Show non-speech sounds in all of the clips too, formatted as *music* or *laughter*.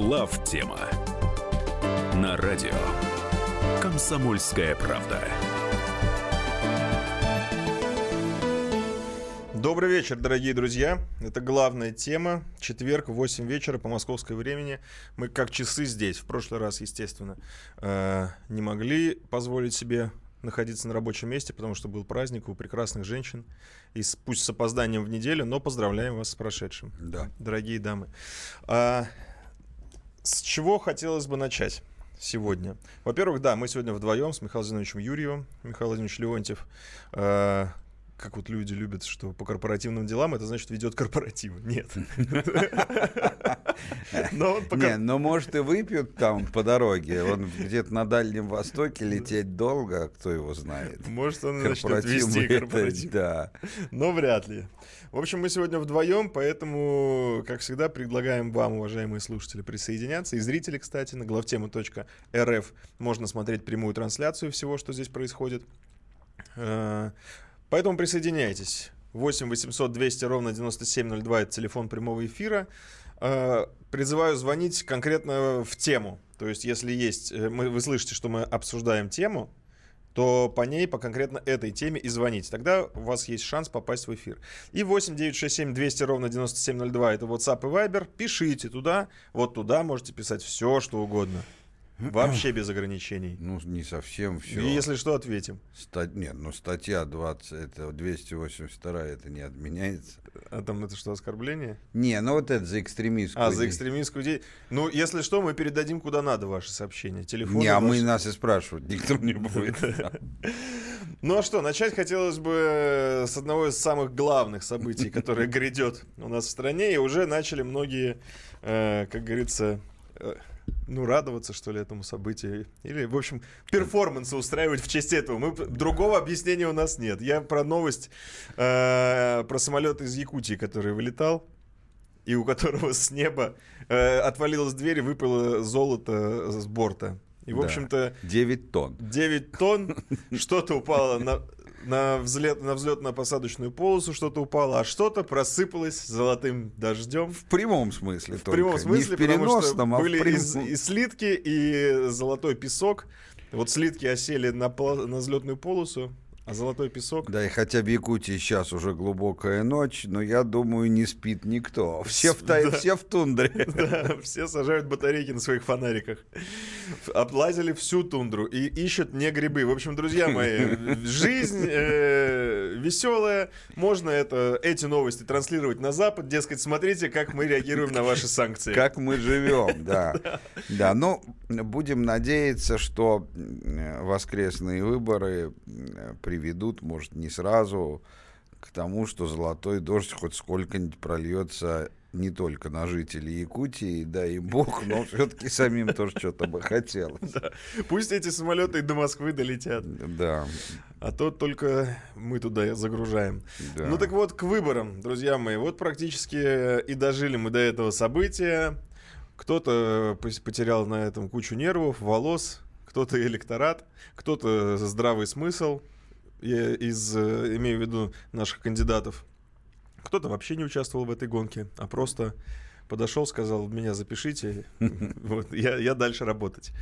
Глав тема на радио Комсомольская правда. Добрый вечер, дорогие друзья. Это главная тема. Четверг, 8 вечера по московскому времени. Мы как часы здесь. В прошлый раз, естественно, э, не могли позволить себе находиться на рабочем месте, потому что был праздник у прекрасных женщин. И с, пусть с опозданием в неделю, но поздравляем вас с прошедшим, Да. дорогие дамы. А, с чего хотелось бы начать? Сегодня. Во-первых, да, мы сегодня вдвоем с Михаилом Зиновичем Юрьевым, Михаил Владимирович Леонтьев. э, как вот люди любят, что по корпоративным делам это значит ведет корпоративы. Нет. *laughs* Но Не, ну может и выпьют там по дороге. Он где-то на Дальнем Востоке лететь долго, кто его знает. Может, он начнет Корпоратив вести корпоратив. Да. Но вряд ли. В общем, мы сегодня вдвоем, поэтому, как всегда, предлагаем вам, уважаемые слушатели, присоединяться. И зрители, кстати, на главтема.рф можно смотреть прямую трансляцию всего, что здесь происходит. Поэтому присоединяйтесь. 8 800 200 ровно 9702 это телефон прямого эфира. Э, Призываю звонить конкретно в тему. То есть, если есть, э, мы, вы слышите, что мы обсуждаем тему, то по ней, по конкретно этой теме и звоните. Тогда у вас есть шанс попасть в эфир. И 8 967 200 ровно 9702 это WhatsApp и Viber. Пишите туда. Вот туда можете писать все, что угодно. Вообще без ограничений. Ну, не совсем все. И если что, ответим. Нет, ну статья 20, это 282, это не отменяется. А там это что, оскорбление? Не, ну вот это за экстремистскую. А, за экстремистскую идею. Ну, если что, мы передадим куда надо ваши сообщения. Телефон. Не, а мы нас и спрашивать никто не будет. *laughs* Ну а что, начать хотелось бы с одного из самых главных событий, *laughs* которое грядет у нас в стране, и уже начали многие, э, как говорится, э, ну, радоваться, что ли, этому событию. Или, в общем, перформансы устраивать в честь этого. Мы, другого объяснения у нас нет. Я про новость, э, про самолет из Якутии, который вылетал, и у которого с неба э, отвалилась дверь и выпало золото с борта. И, в Да. общем-то, 9 тонн. 9 тонн, что-то упало на, на, взлет, на взлетно-посадочную полосу, что-то упало, а что-то просыпалось золотым дождем. В прямом смысле В прямом только. смысле, Не в потому что а в были и, с- прямом. и слитки, и золотой песок. Вот слитки осели на, на взлетную полосу, а золотой песок... Да, и хотя в Якутии сейчас уже глубокая ночь, но я думаю, не спит никто. Все в, тай- Да. все в тундре. *laughs* Да, все сажают батарейки на своих фонариках. Облазили всю тундру и ищут не грибы. В общем, друзья мои, жизнь э, веселая. Можно это, эти новости транслировать на Запад. Дескать, смотрите, как мы реагируем на ваши санкции. Как мы живем, *laughs* да. Да, ну, будем надеяться, что воскресные выборы приведут, может, не сразу, к тому, что золотой дождь хоть сколько-нибудь прольется не только на жителей Якутии, да и бог, но *laughs* все-таки самим тоже что-то бы хотелось. Да. Пусть эти самолеты до Москвы долетят. Да, А то только мы туда загружаем. да. Ну так вот, к выборам, друзья мои. Вот практически и дожили мы до этого события. Кто-то пос- потерял на этом кучу нервов, волос, кто-то электорат, кто-то здравый смысл. Я из, э, имею в виду наших кандидатов. Кто-то вообще не участвовал в этой гонке, а просто подошел, сказал, меня запишите, *laughs* вот, я, я дальше работать.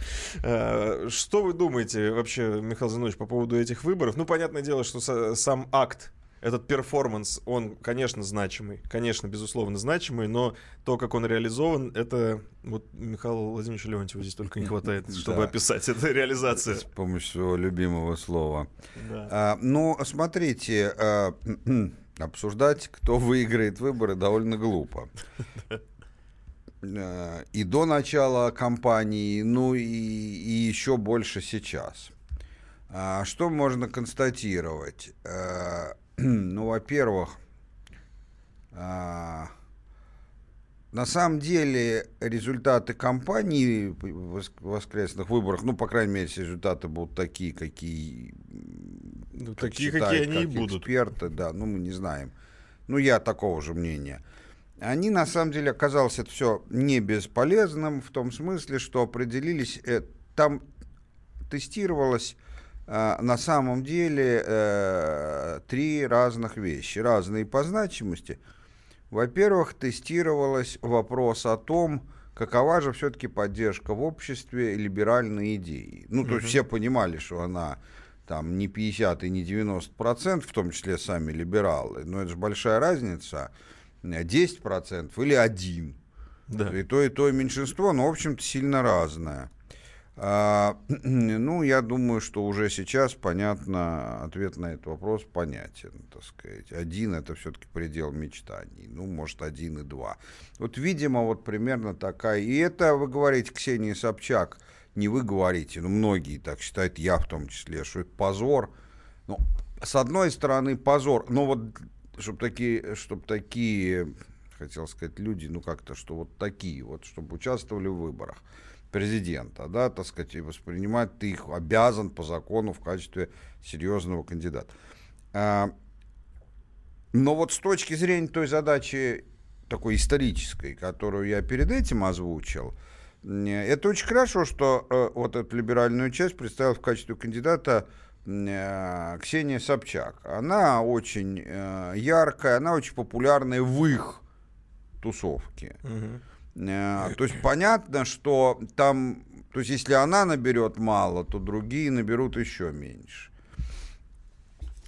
Э, Что вы думаете вообще, Михаил Зинович, по поводу этих выборов? Ну, понятное дело, что са- сам акт, этот перформанс, он, конечно, значимый, конечно, безусловно, значимый, но то, как он реализован, это вот Михаилу Владимировичу Леонтьеву здесь только не *laughs* хватает, чтобы Да. описать эту *laughs* реализацию. с помощью своего любимого слова. Да. А, ну, смотрите, а, *clears throat* обсуждать, кто выиграет выборы, довольно глупо. А, И до начала кампании, ну и, и еще больше сейчас. А, Что можно констатировать? А, *clears throat* Ну, во-первых, а, на самом деле результаты кампании в вос- воскресных выборах, ну, по крайней мере, результаты будут такие, какие Ну, как такие, считают, какие они и как будут. Эксперты, да, ну мы не знаем. Ну я такого же мнения. Они на самом деле оказалось это все не бесполезным в том смысле, что определились, э, там тестировалось э, на самом деле э, три разных вещи, разные по значимости. Во-первых, тестировалось вопрос о том, какова же все-таки поддержка в обществе либеральной идеи. Ну, то есть все понимали, что она там не 50 и не 90 процентов, в том числе сами либералы, но это же большая разница, 10 процентов или один. Да. И то, и то, и меньшинство, но, в общем-то, сильно разное. А, *clears throat* ну, я думаю, что уже сейчас понятно, ответ на этот вопрос понятен, так сказать. Один это все-таки предел мечтаний. Ну, может, один и два. Вот, видимо, вот примерно такая. И это, вы говорите, Ксения Собчак, не вы говорите, но многие так считают, я в том числе, что это позор. Ну, с одной стороны, позор, но вот, чтобы такие, чтобы такие, хотел сказать, люди, ну, как-то, что вот такие вот, чтобы участвовали в выборах президента, да, так сказать, и воспринимать ты их обязан по закону в качестве серьезного кандидата. А, но вот с точки зрения той задачи такой исторической, которую я перед этим озвучил, это очень хорошо, что э, вот эту либеральную часть представил в качестве кандидата э, Ксения Собчак. Она очень э, яркая, она очень популярная в их тусовке. Угу. Э, то есть понятно, что там, то есть если она наберет мало, то другие наберут еще меньше.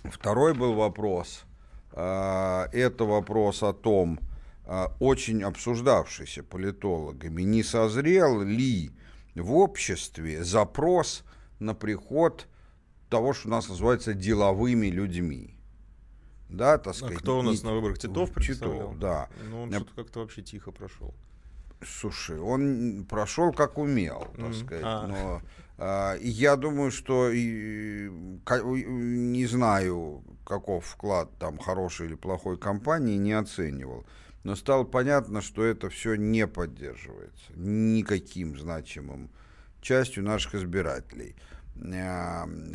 Второй был вопрос. Э, это вопрос о том, э, очень обсуждавшийся политологами, не созрел ли в обществе запрос на приход того, что у нас называется деловыми людьми. Да, так сказать. А кто у нас не... на выборах? Титов Титов, да. Ну, он что-то как-то вообще тихо прошел. Слушай, он прошел как умел, так mm. сказать. А. Но а, я думаю, что и, не знаю, каков вклад там хорошей или плохой компании, не оценивал. Но стало понятно, что это все не поддерживается никаким значимым частью наших избирателей.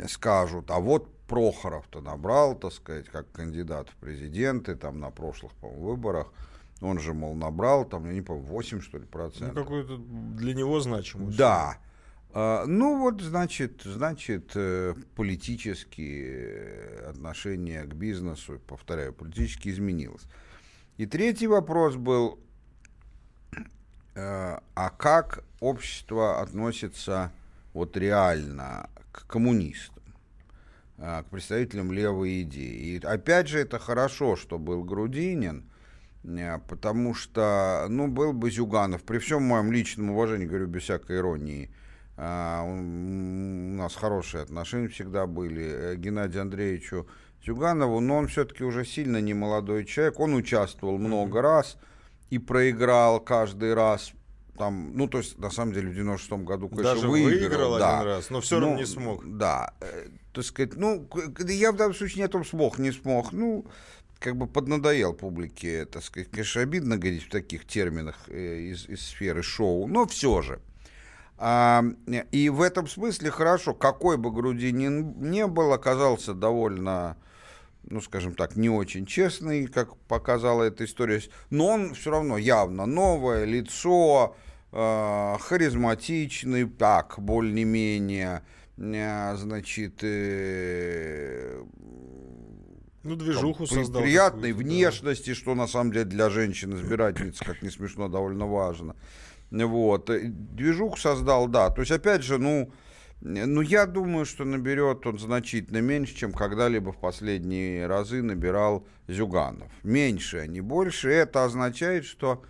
Скажут, а вот Прохоров-то набрал, так сказать, как кандидат в президенты там на прошлых, выборах. Он же, мол, набрал, там, я не помню, 8, что ли, процентов. Ну, какую-то для него значимую. Да. А, ну, вот, значит, значит, э, политические отношения к бизнесу, повторяю, политически изменилось. И третий вопрос был, э, а как общество относится вот реально к коммунистам? Э, к представителям левой идеи. И опять же, это хорошо, что был Грудинин, Э, потому что, ну, был бы Зюганов, при всем моем личном уважении, говорю, без всякой иронии, у нас хорошие отношения всегда были Геннадию Андреевичу Зюганову, но он все-таки уже сильно не молодой человек, он участвовал много mm-hmm. раз и проиграл каждый раз там, ну, то есть, на самом деле, в 96-м году, конечно, Даже выиграл, выиграл да. один раз, но все равно ну, не смог. Да, э, так сказать, ну, я в данном случае не о том смог, не смог, ну, как бы поднадоел публике, так сказать, конечно, обидно говорить в таких терминах э, из, из сферы шоу, но все же. А, и в этом смысле хорошо, какой бы Грудинин не был, оказался довольно, ну, скажем так, не очень честный, как показала эта история, но он все равно явно новое лицо, э, харизматичный, так, более-менее, э, значит, э, ну, движуху там, создал. Приятной внешности, да. что на самом деле для женщин избирательниц, как не смешно, довольно важно. Вот. Движуху создал, да. То есть, опять же, ну, ну, я думаю, что наберет он значительно меньше, чем когда-либо в последние разы набирал Зюганов. Меньше, а не больше. Это означает, что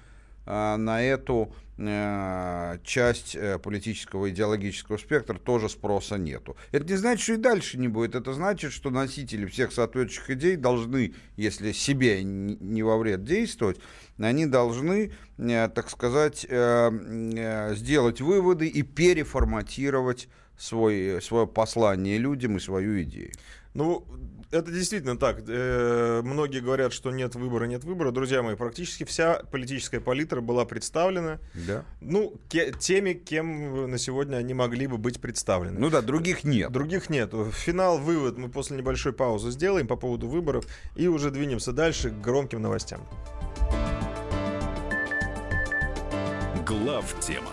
э, на эту Э, часть э, политического идеологического спектра тоже спроса нету. Это не значит, что и дальше не будет. Это значит, что носители всех соответствующих идей должны, если себе не во вред действовать, они должны, э, так сказать, сделать выводы и переформатировать свой, свое послание людям и свою идею. Ну, это действительно так. Э, многие говорят, что нет выбора, нет выбора. Друзья мои, практически вся политическая палитра была представлена. Да. Ну, ке- теми, кем на сегодня они могли бы быть представлены. Ну да, других нет. Других нет. Финал, вывод мы после небольшой паузы сделаем по поводу выборов и уже двинемся дальше к громким новостям. Глав тема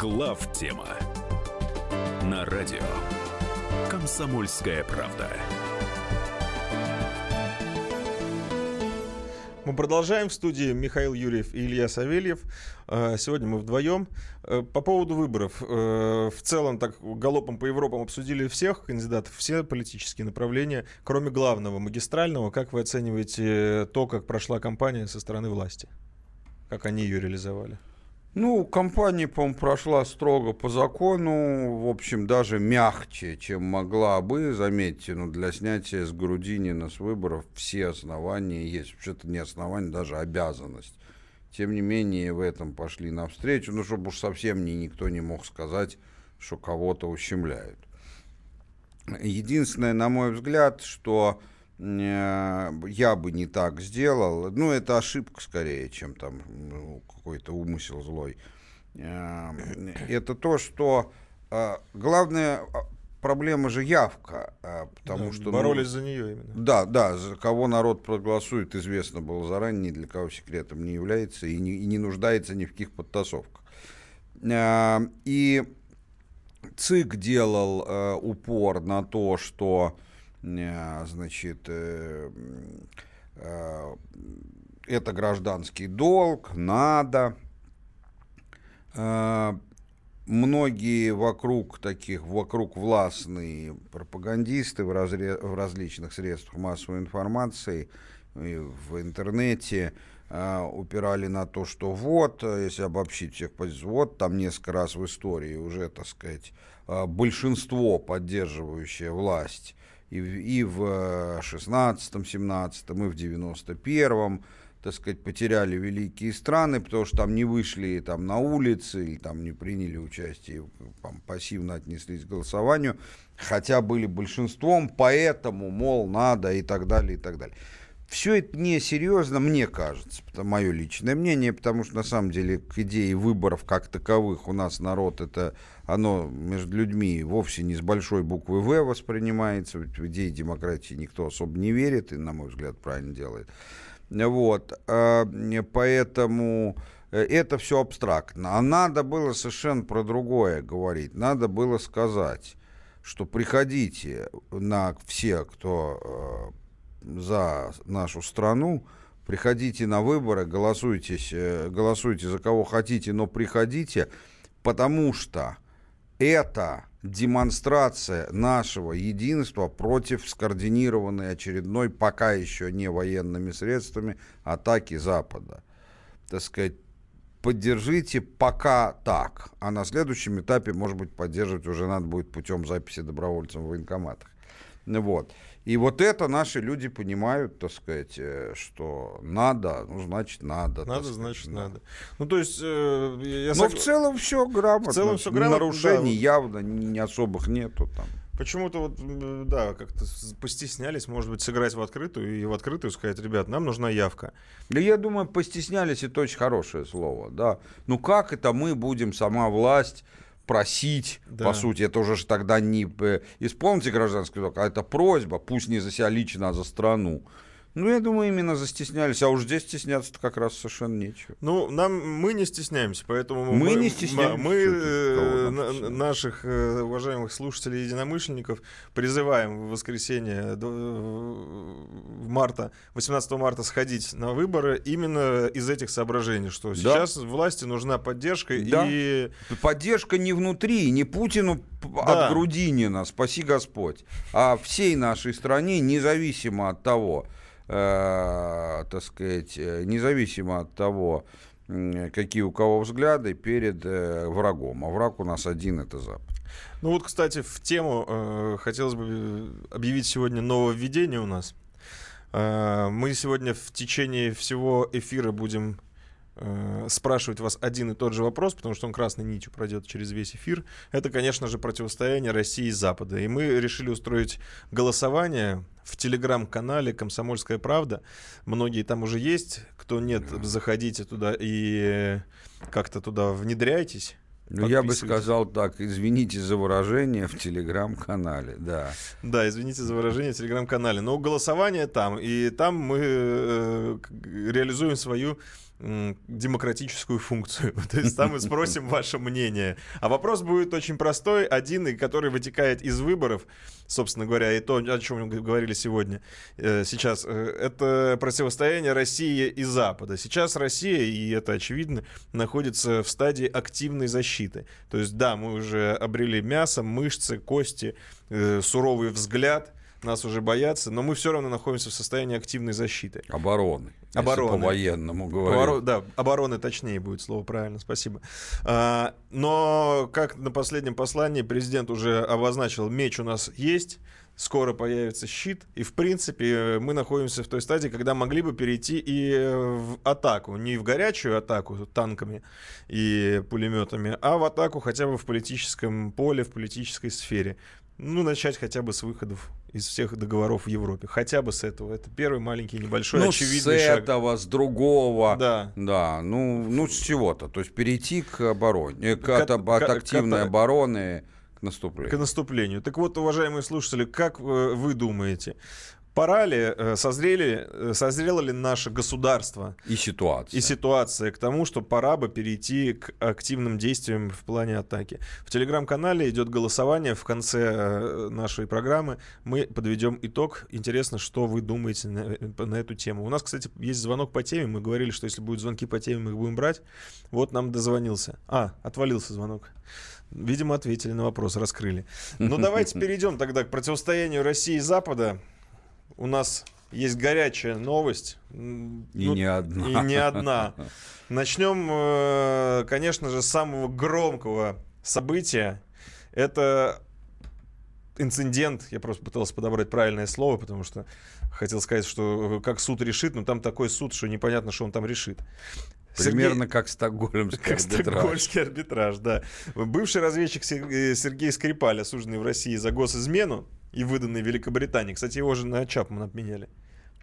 Глав тема на радио Комсомольская правда. Мы продолжаем в студии Михаил Юрьев и Илья Савельев. Э, сегодня мы вдвоем. Э, по поводу выборов. Э, в целом, так галопом по Европам обсудили всех кандидатов, все политические направления, кроме главного, магистрального. Как вы оцениваете то, как прошла кампания со стороны власти? Как они ее реализовали? Ну, компания, по-моему, прошла строго по закону, в общем, даже мягче, чем могла бы, заметьте, но для снятия с Грудинина с выборов все основания есть. Вообще-то не основания, даже обязанность. Тем не менее, в этом пошли навстречу, ну, чтобы уж совсем ни, никто не мог сказать, что кого-то ущемляют. Единственное, на мой взгляд, что я бы не так сделал. Ну, это ошибка скорее, чем там ну, какой-то умысел злой. Э, это то, что э, главная проблема же явка, потому да, что... Боролись ну, за нее именно. Да, да, за кого народ проголосует, известно было заранее, ни для кого секретом не является и не, и не нуждается ни в каких подтасовках. И ЦИК делал упор на то, что Э, значит, э, э, это гражданский долг, надо. Многие вокруг таких, вокруг властные пропагандисты в, разре, в различных средствах массовой информации, в интернете, упирали на то, что вот, если обобщить всех позиций, вот там несколько раз в истории уже, так сказать, большинство, поддерживающее власть, и, и в 16-м, 17-м, и в 91-м, так сказать, потеряли великие страны, потому что там не вышли там, на улицы или там не приняли участие, там, пассивно отнеслись к голосованию, хотя были большинством, поэтому, мол, надо и так далее, и так далее. Все это несерьезно, мне кажется, это мое личное мнение, потому что на самом деле к идее выборов как таковых у нас народ это, оно между людьми вовсе не с большой буквы В воспринимается, в идеи демократии никто особо не верит и, на мой взгляд, правильно делает. Вот, а, поэтому э, это все абстрактно. А надо было совершенно про другое говорить. Надо было сказать, что приходите на все, кто э, за нашу страну. Приходите на выборы, голосуйте, э, голосуйте за кого хотите, но приходите, потому что это демонстрация нашего единства против скоординированной очередной, пока еще не военными средствами, атаки Запада. Так сказать, поддержите пока так, а на следующем этапе, может быть, поддерживать уже надо будет путем записи добровольцев в военкоматах. Вот. И вот это наши люди понимают, так сказать, э, что надо, ну, значит, надо. Надо, сказать, значит, надо. надо. Ну, то есть... Э, я Но сог... в целом все грамотно. В целом все грамотно, Нарушений да. явно не особых нету там. Почему-то вот, да, как-то постеснялись, может быть, сыграть в открытую и в открытую сказать, ребят, нам нужна явка. Да я думаю, постеснялись, это очень хорошее слово, да. Ну как это мы будем, сама власть, просить, да. по сути, это уже тогда не э, исполните гражданский долг, а это просьба, пусть не за себя лично, а за страну. Ну, я думаю, именно застеснялись. А уж здесь стесняться как раз совершенно нечего. Ну, нам мы не стесняемся, поэтому мы, мы не стесняемся. Мы э, на, наших э, уважаемых слушателей единомышленников призываем в воскресенье до, в марта, 18 марта сходить на выборы именно из этих соображений, что да. сейчас власти нужна поддержка да. и поддержка не внутри, не Путину да. от Грудинина, спаси Господь, а всей нашей стране, независимо от того э, так сказать, э, независимо от того, какие у кого взгляды перед э, врагом. А враг у нас один — это Запад. Ну вот, кстати, в тему э, хотелось бы объявить сегодня нововведение у нас. Э, мы сегодня в течение всего эфира будем э, спрашивать вас один и тот же вопрос, потому что он красной нитью пройдет через весь эфир. Это, конечно же, противостояние России и Запада. И мы решили устроить голосование в телеграм-канале «Комсомольская правда». Многие там уже есть. Кто нет, заходите туда и как-то туда внедряйтесь. Ну, я бы сказал так, извините за выражение в телеграм-канале, да. Да, извините за выражение в телеграм-канале. Но голосование там, и там мы э, реализуем свою демократическую функцию. *laughs* То есть там мы *laughs* спросим ваше мнение. А вопрос будет очень простой, один, и который вытекает из выборов, собственно говоря, и то, о чем мы говорили сегодня, э, сейчас. Э, Это противостояние России и Запада. Сейчас Россия, и это очевидно, находится в стадии активной защиты. То есть, да, мы уже обрели мясо, мышцы, кости, э, суровый взгляд, нас уже боятся, но мы все равно находимся в состоянии активной защиты. Обороны. Обороны. По-военному говорить. Оборо- Да, обороны точнее будет слово, правильно, спасибо. А, но, как на последнем послании президент уже обозначил, меч у нас есть, скоро появится щит, и, в принципе, мы находимся в той стадии, когда могли бы перейти и в атаку, не в горячую атаку танками и пулеметами, а в атаку хотя бы в политическом поле, в политической сфере. Ну, начать хотя бы с выходов из всех договоров в Европе. Хотя бы с этого. Это первый маленький, небольшой, ну, очевидный с шаг. этого, с другого. Да. Да, ну, ну с чего-то. То есть перейти к обороне, к, К- от, от к- активной к- обороны к к наступлению. наступлению. Так вот, уважаемые слушатели, как э, вы думаете, пора ли, э, созрели, э, созрело ли наше государство И ситуация. и ситуация к тому, что пора бы перейти к активным действиям в плане атаки. В телеграм-канале идет голосование. В конце э, нашей программы мы подведем итог. Интересно, что вы думаете на, на эту тему. У нас, кстати, есть звонок по теме. Мы говорили, что если будут звонки по теме, мы их будем брать. Вот нам дозвонился. А, отвалился звонок. Видимо, ответили на вопрос, раскрыли. Ну, давайте *laughs* перейдем тогда к противостоянию России и Запада. У нас есть горячая новость. И ну, не одна. И не одна. Начнем, э, конечно же, с самого громкого события. Это инцидент. Я просто пытался подобрать правильное слово, потому что хотел сказать, что э, как суд решит, но там такой суд, что непонятно, что он там решит. Примерно Сергей- как стокгольмский как арбитраж. стокгольмский арбитраж, да. Бывший разведчик э, Сергей Скрипаль, осужденный в России за госизмену и выданный Великобритании. Кстати, его же на Чапман обменяли.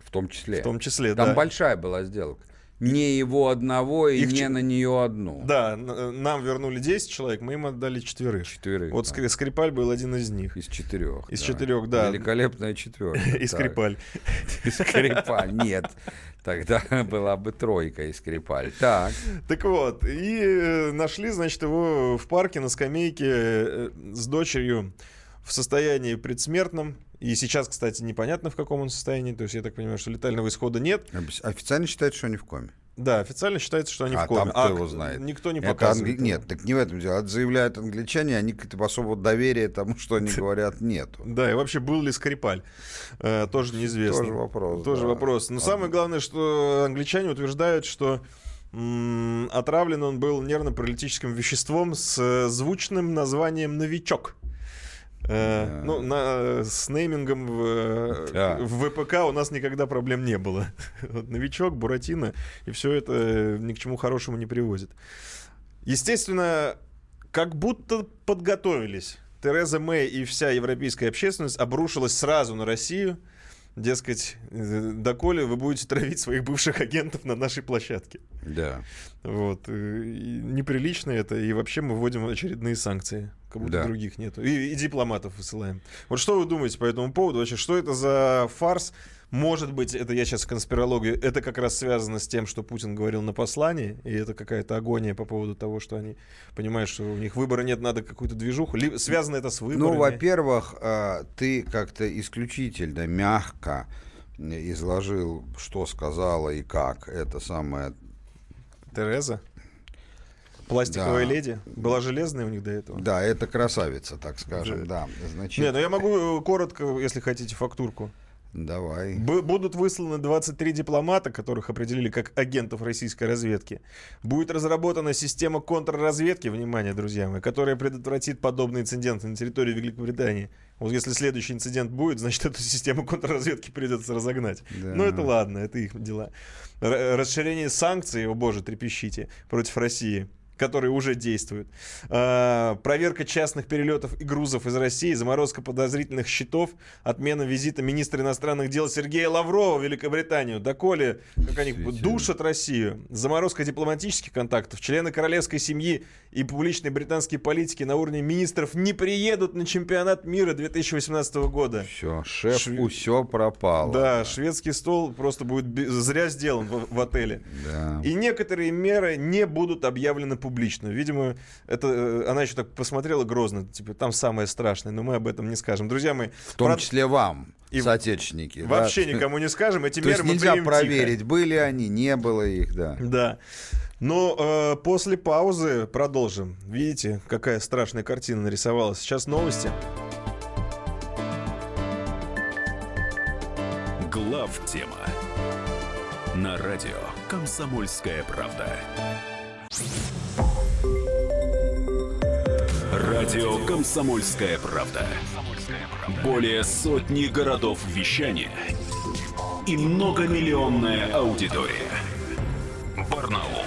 В том числе. В том числе, Там да. большая была сделка. Не его одного и Их не ч- на нее одну. Да, нам вернули 10 человек, мы им отдали четверых. Четверых. Вот. Скри- Скрипаль был один из них. Из четырех. Из четырех, да. Великолепная четверка. *laughs* И Скрипаль. *laughs* И Скрипаль. Нет. Тогда *laughs* была бы тройка и Скрипаль. Так. Так вот, и э, нашли, значит, его в парке на скамейке э, с дочерью в состоянии предсмертном. И сейчас, кстати, непонятно, в каком он состоянии. То есть я так понимаю, что летального исхода нет. Официально считают, что они в коме. Да, официально считается, что они а в коме. там кто его знает? Никто не Это показывает. англи- Нет, так не в этом дело. Это заявляют англичане, они как-то особого доверия тому, что они *laughs* говорят, нету. Да, и вообще был ли Скрипаль, э, тоже неизвестно. Тоже вопрос, Тоже да. вопрос. Но самое главное, что англичане утверждают, что м, отравлен он был нервно-паралитическим веществом с э, звучным названием «Новичок». Э. Ну, на, с неймингом в, э, Да. в ВПК у нас никогда проблем не было. *laughs* Вот новичок, Буратино, и все это э, ни к чему хорошему не приводит. Естественно, как будто подготовились. Тереза Мэй и вся европейская общественность обрушилась сразу на Россию. Дескать, э, доколе вы будете травить своих бывших агентов на нашей площадке. Да. Вот. э, и неприлично это, и вообще мы вводим очередные санкции. Как будто Да. других нету. И, и дипломатов высылаем. Вот что вы думаете по этому поводу? Вообще, что это за фарс? Может быть, это я сейчас конспирологию, это как раз связано с тем, что Путин говорил на послании, и это какая-то агония по поводу того, что они понимают, что у них выбора нет, надо какую-то движуху. Ли- связано это с выборами. Ну, во-первых, а, ты как-то исключительно мягко изложил, что сказала и как это самое. Тереза? Пластиковая Да. леди? Была железная у них до этого? Да, это красавица, так скажем, да. Значит, Не, ну я могу э, коротко, если хотите, фактурку. Давай. Б- будут высланы 23 дипломата, которых определили как агентов российской разведки. Будет разработана система контрразведки, внимание, друзья мои, которая предотвратит подобные инциденты на территории Великобритании. Вот если следующий инцидент будет, значит, эту систему контрразведки придется разогнать. Да. Но это ладно, это их дела. Р- расширение санкций, о боже, трепещите, против России которые уже действуют. А, проверка частных перелетов и грузов из России, заморозка подозрительных счетов, отмена визита министра иностранных дел Сергея Лаврова в Великобританию. Доколе, как они душат Россию. Заморозка дипломатических контактов. Члены королевской семьи и публичные британские политики на уровне министров не приедут на чемпионат мира 2018 года. Все, шеф, Шве- все пропало. Да, шведский стол просто будет зря сделан в, в отеле. Да. И некоторые меры не будут объявлены публично. Видимо, это э, она еще так посмотрела грозно, типа там самое страшное, но мы об этом не скажем. Друзья мои, В том про- числе вам, И соотечественники. да. вообще никому не скажем, эти То меры есть мы нельзя примем тихо. проверить, были они, не было их, да. Да. Но э, после паузы продолжим. Видите, какая страшная картина нарисовалась. Сейчас новости. Глав тема на радио Комсомольская правда. Радио Комсомольская правда. Более сотни городов вещания и многомиллионная аудитория. Барнаул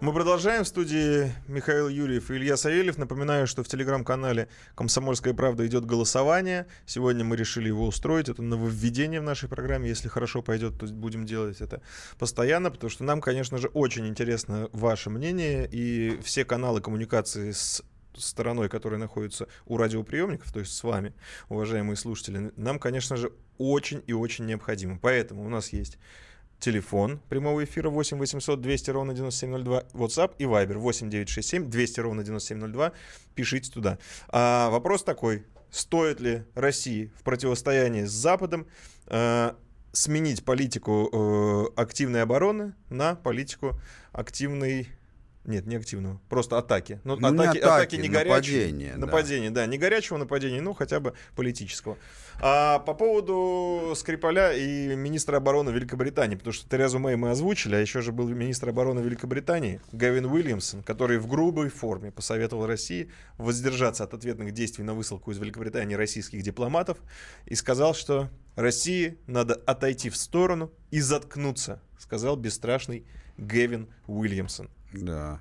Мы продолжаем. В студии Михаил Юрьев и Илья Савельев. Напоминаю, что в телеграм-канале «Комсомольская правда» идет голосование. Сегодня мы решили его устроить. Это нововведение в нашей программе. Если хорошо пойдет, то будем делать это постоянно, потому что нам, конечно же, очень интересно ваше мнение. И все каналы коммуникации с стороной, которая находится у радиоприемников, то есть с вами, уважаемые слушатели, нам, конечно же, очень и очень необходимо. Поэтому у нас есть телефон прямого эфира 8 800 200 ровно 9702, WhatsApp и Viber 8 967 200 ровно 9702. Пишите туда. А, вопрос такой. Стоит ли России в противостоянии с Западом э, сменить политику э, активной обороны на политику активной нет, не активного, просто атаки. Ну, Ну, не атаки, атаки, атаки не горячие. нападения, да. Нападения, да. Не горячего нападения, ну, хотя бы политического. А по поводу Скрипаля и министра обороны Великобритании, потому что Терезу Мэй мы озвучили, а еще же был министр обороны Великобритании Гавин Уильямсон, который в грубой форме посоветовал России воздержаться от ответных действий на высылку из Великобритании российских дипломатов и сказал, что России надо отойти в сторону и заткнуться, сказал бесстрашный Гевин Уильямсон. Да.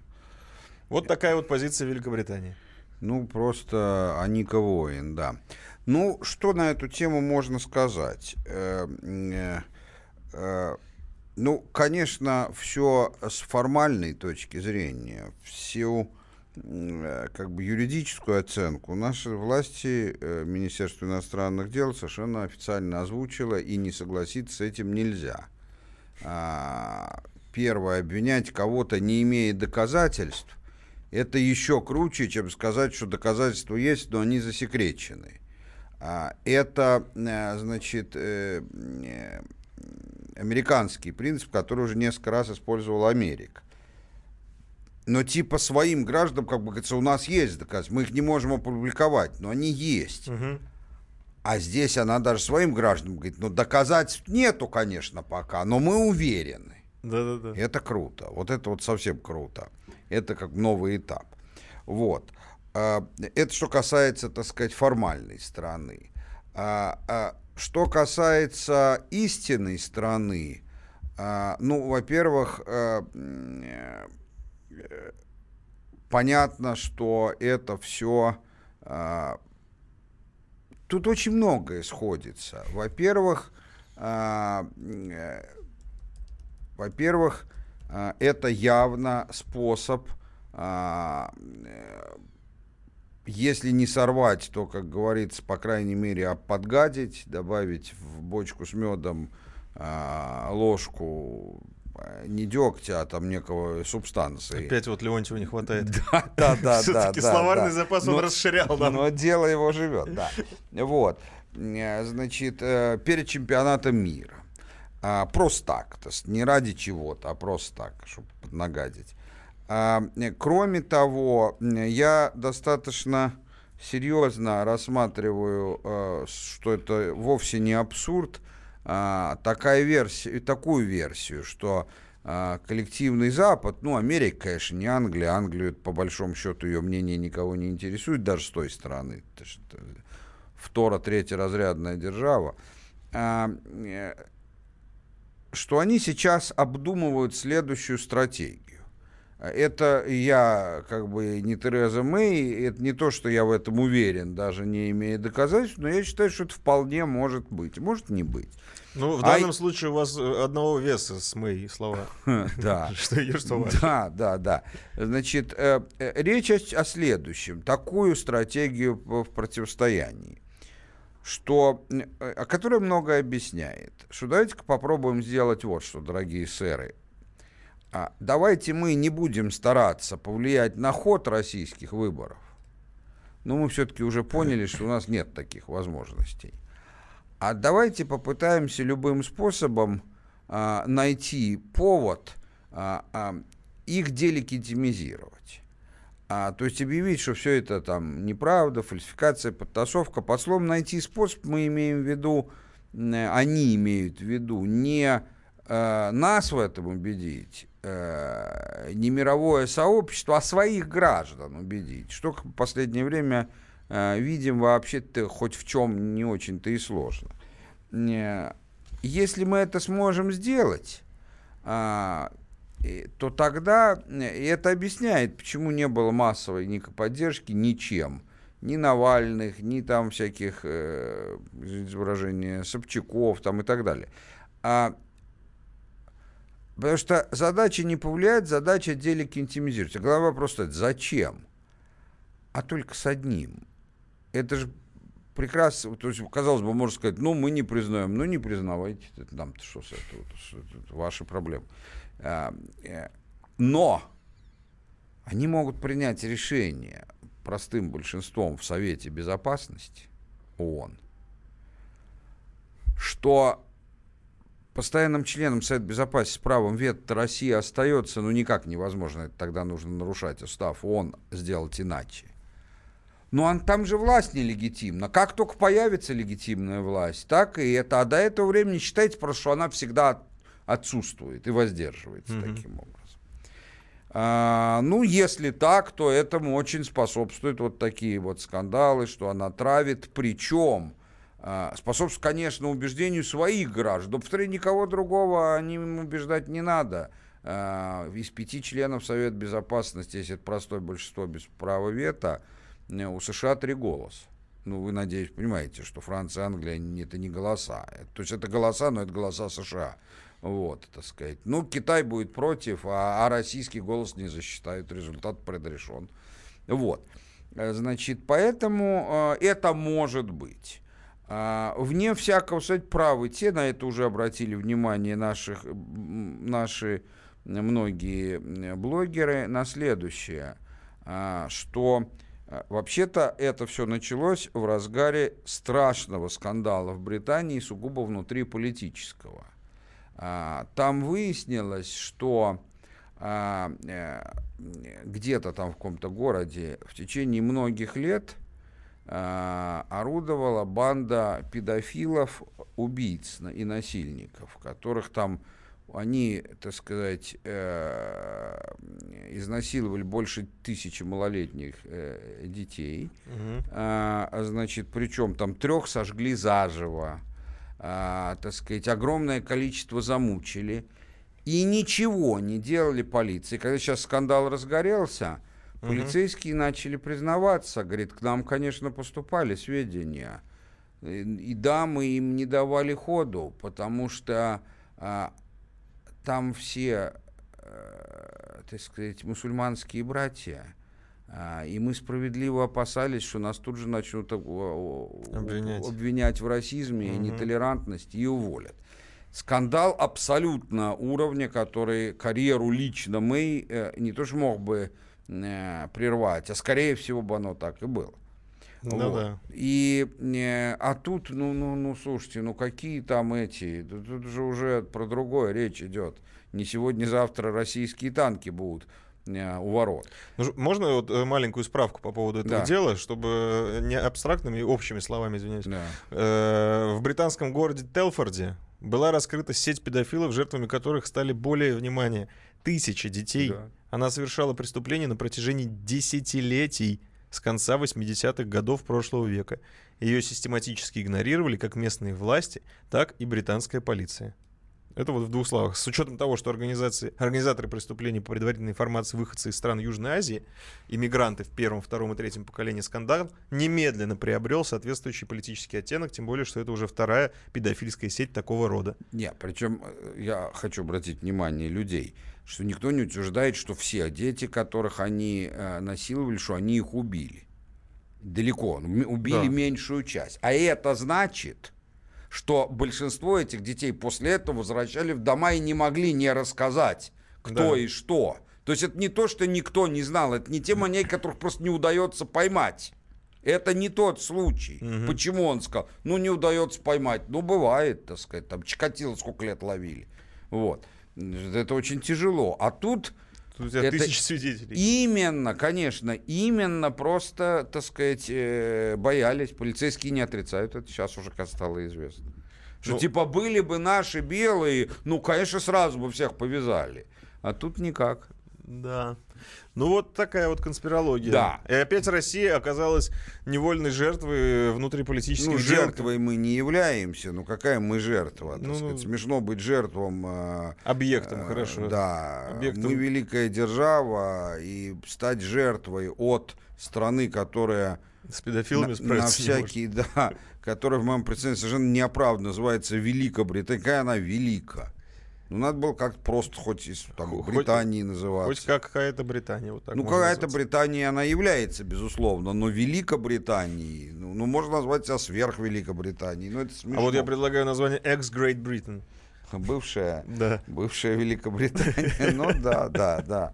Вот такая вот позиция Великобритании. Ну, просто Аника воин, да. Ну, что на эту тему можно сказать? Э, э, э, Ну, конечно, все с формальной точки зрения, всю как бы юридическую оценку наши власти, Министерство иностранных дел совершенно официально озвучило, и не согласиться с этим нельзя. А, Первое, обвинять кого-то, не имея доказательств, это еще круче, чем сказать, что доказательства есть, но они засекречены. А, Это, э, значит, э, э, американский принцип, который уже несколько раз использовала Америка. Но типа своим гражданам, как бы говорится, у нас есть доказательства, мы их не можем опубликовать, но они есть. А здесь она даже своим гражданам говорит, ну доказательств нету, конечно, пока, но мы уверены. Да-да-да. Это круто. Вот это вот совсем круто. Это как новый этап. Вот. А, Это что касается, так сказать, формальной стороны. А, а, Что касается истинной стороны, ну, во-первых, э, понятно, что это все тут очень многое сходится. Во-первых, э, во-первых, а, это явно способ, а, если не сорвать, то, как говорится, по крайней мере, подгадить, добавить в бочку с медом а, ложку не дегтя, а там некого субстанции. Опять вот Леонтьева не хватает. *laughs* Да, да, да. *laughs* Все-таки словарный запас он расширял. Но дело его живет, да. Вот. Э, Значит, э, перед чемпионатом мира. А, Просто так, то есть не ради чего-то, а просто так, чтобы поднагадить. А, э, Кроме того, я достаточно серьезно рассматриваю, э, что это вовсе не абсурд, а, такая версия, такую версию, что а, коллективный Запад, ну, Америка, конечно, не Англия, Англию, по большому счету, ее мнение никого не интересует, даже с той стороны, то есть это второ третьеразрядная держава, а, э, что они сейчас обдумывают следующую стратегию. Это я как бы не Тереза Мэй, это не то, что я в этом уверен, даже не имея доказательств, но я считаю, что это вполне может быть, может не быть. Ну, в А данном и- случае у вас э, одного веса с мои слова. *laughs* Да. *laughs* Что ее, что ваше. Да, да, да. Значит, э, э, речь о, следующем. Такую стратегию в противостоянии, что, э, о которой многое объясняет. Что давайте-ка попробуем сделать вот что, дорогие сэры. А, давайте мы не будем стараться повлиять на ход российских выборов. Но мы все-таки уже поняли, что у нас нет таких возможностей. А давайте попытаемся любым способом а, найти повод а, а, их делегитимизировать. А, то есть объявить, что все это там неправда, фальсификация, подтасовка. Под словом найти способ мы имеем в виду, м, они имеют в виду не э, нас в этом убедить, э, не мировое сообщество, а своих граждан убедить. Что в последнее время э, видим вообще-то хоть в чем не очень-то и сложно. Не, Если мы это сможем сделать, а, то тогда э, и это объясняет, почему не было массовой никакой поддержки ничем. Ни Навальных, ни там всяких, э, выражение, Собчаков там и так далее. А, потому что задача не повлиять, задача делегитимизировать. А главный вопрос стоит, зачем? А только с одним. Это же прекрасно, то есть, казалось бы, можно сказать, ну, мы не признаем, ну, не признавайте, это нам-то что с этого, это, это ваши проблемы. А, э, Но они могут принять решение простым большинством в Совете Безопасности ООН, что постоянным членом Совета Безопасности с правом вето России остается, ну, никак невозможно, тогда нужно нарушать устав ООН, сделать иначе. Но он, там же власть нелегитимна. Как только появится легитимная власть, так и это. А до этого времени считайте просто, что она всегда отсутствует и воздерживается таким образом. А, ну, если так, то этому очень способствуют вот такие вот скандалы, что она травит. Причем а, способствует, конечно, убеждению своих граждан. Повторяю, никого другого им убеждать не надо. А, из пяти членов Совета Безопасности, если это простое большинство без права вето, э, у США три голоса. Ну, вы, надеюсь, понимаете, что Франция и Англия это не голоса. То есть это голоса, но это голоса США. Вот, так сказать. Ну, Китай будет против, а, а российский голос не засчитают. Результат предрешен. Вот. Э, Значит, поэтому э, это может быть. А, Вне всякого, кстати, правы те, на это уже обратили внимание наших, наши многие м, блогеры, на следующее, а, что а, вообще-то это все началось в разгаре страшного скандала в Британии, сугубо внутриполитического. А, Там выяснилось, что а, э, где-то там в каком-то городе в течение многих лет а, орудовала банда педофилов, убийц и насильников, которых там они, так сказать, э, изнасиловали больше тысячи малолетних э, детей. А, значит, причем там трех сожгли заживо, а, так сказать, огромное количество замучили. И ничего не делали полиции. Когда сейчас скандал разгорелся, полицейские начали признаваться. Говорит, к нам, конечно, поступали сведения. И, и да, мы им не давали ходу, потому что а, там все, э, так сказать, мусульманские братья. А, И мы справедливо опасались, что нас тут же начнут Обвинять. обвинять в расизме и Мгм. нетолерантности и уволят. Скандал абсолютно уровня, который карьеру лично мы э, не то что мог бы э, прервать, а скорее всего бы оно так и было. Ну да. И, э, а тут, ну, ну, ну, слушайте, ну какие там эти, тут, тут же уже про другое речь идет. Не сегодня-завтра российские танки будут у ворот. Ну, можно вот э, маленькую справку по поводу этого Да. дела, чтобы не абстрактными, общими словами, извиняюсь. Да. Э, В британском городе Телфорде была раскрыта сеть педофилов, жертвами которых стали более, внимание, тысячи детей. Да. Она совершала преступления на протяжении десятилетий с конца 80-х годов прошлого века. Ее систематически игнорировали как местные власти, так и британская полиция. Это вот в двух словах. С учетом того, что организации, организаторы преступлений по предварительной информации выходцы из стран Южной Азии, иммигранты в первом, втором и третьем поколении скандал, немедленно приобрел соответствующий политический оттенок, тем более, что это уже вторая педофильская сеть такого рода. Не, причем э, я хочу обратить внимание людей, что никто не утверждает, что все дети, которых они э, насиловали, что они их убили. Далеко. ну, Убили Да. меньшую часть. А это значит, что большинство этих детей после этого возвращали в дома и не могли не рассказать, кто Да. и что. То есть это не то, что никто не знал, это не те маньяки, которых просто не удается поймать. Это не тот случай. Почему он сказал? Ну, не удается поймать. Ну, бывает, так сказать. Там Чикатило сколько лет ловили. Вот. Это очень тяжело. А тут Тут у тебя Это тысячи свидетелей. именно, конечно, именно просто, так сказать, э, боялись. Полицейские не отрицают это. Сейчас уже как стало известно. Что Ну- типа были бы наши белые, ну, конечно, сразу бы всех повязали. А тут никак. Да. Ну вот такая вот конспирология. Да. И опять Россия оказалась невольной жертвой внутриполитических Ну, жертвой мы не являемся. Ну, какая мы жертва? Так Ну, сказать, ну, смешно быть жертвом. э, Объектом, э, хорошо. Да. Объектом. Мы великая держава, и стать жертвой от страны, которая С педофилами на, справиться на не может. всякие, да, которая в моем представлении совершенно неоправданно называется Великобритания. Какая она велика? Ну, надо было как-то просто хоть из там, Хоть- Британии называться. Хоть какая-то Британия. Вот так Ну, какая-то. Британия, она является, безусловно, но Великобританией, ну, ну, можно назвать себя сверхвеликобританией, ну, это смешно. А вот я предлагаю название Ex-Great Britain. Бывшая, Да. бывшая Великобритания, *laughs* ну, да, да, да,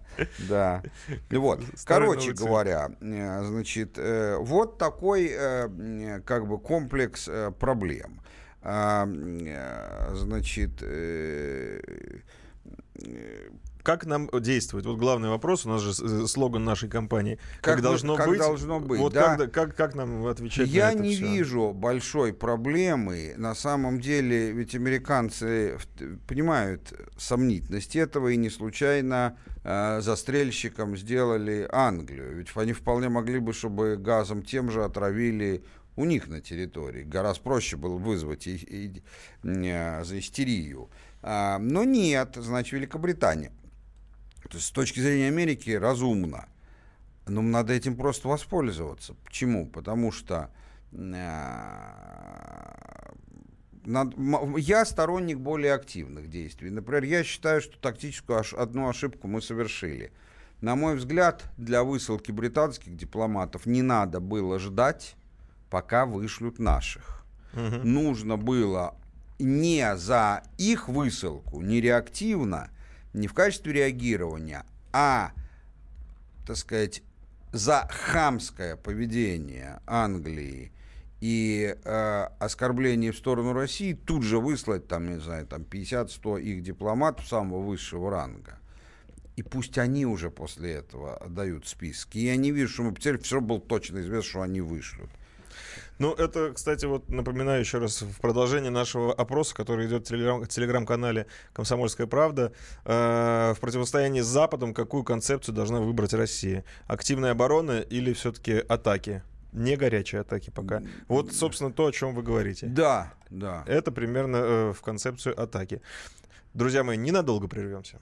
да. И вот, короче говоря, э, значит, э, вот такой, э, как бы, комплекс проблем. А, э, Значит, э, Как нам действовать? Вот главный вопрос, у нас же э, слоган нашей компании. Как Как, должно как быть? должно быть, Вот да. как, как, как нам отвечать Я на это не всё? вижу большой проблемы. На самом деле, ведь американцы понимают сомнительность этого и не случайно э, застрельщиком сделали Англию. Ведь они вполне могли бы, чтобы газом тем же отравили у них на территории. Гораздо проще было вызвать и, и- э, за истерию. А, но нет, значит, Великобритания. То есть с точки зрения Америки разумно. Но надо этим просто воспользоваться. Почему? Потому что э, над- я сторонник более активных действий. Например, я считаю, что тактическую ош- одну ошибку мы совершили. На мой взгляд, для высылки британских дипломатов не надо было ждать, пока вышлют наших. Нужно было не за их высылку, не реактивно, не в качестве реагирования, а так сказать, за хамское поведение Англии и э, оскорбление в сторону России тут же выслать, там, не знаю, там 50-100 их дипломатов самого высшего ранга. И пусть они уже после этого отдают списки. И я не вижу, что мы потеряли, все было точно известно, что они вышлют. Ну, это, кстати, вот напоминаю еще раз в продолжении нашего опроса, который идет в телеграм- телеграм-канале «Комсомольская правда», э, в противостоянии с Западом какую концепцию должна выбрать Россия? Активная оборона или все-таки атаки? Не горячие атаки пока. Вот, собственно, то, о чем вы говорите. Да, да. Это примерно э, в концепцию атаки. Друзья мои, ненадолго прервемся.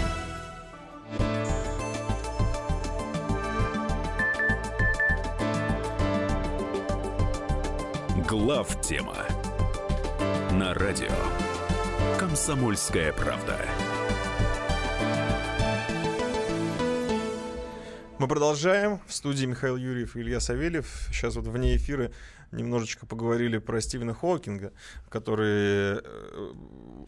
Глав тема на радио Комсомольская правда. Мы продолжаем. В студии Михаил Юрьев и Илья Савельев. Сейчас вот вне эфира немножечко поговорили про Стивена Хокинга, который э,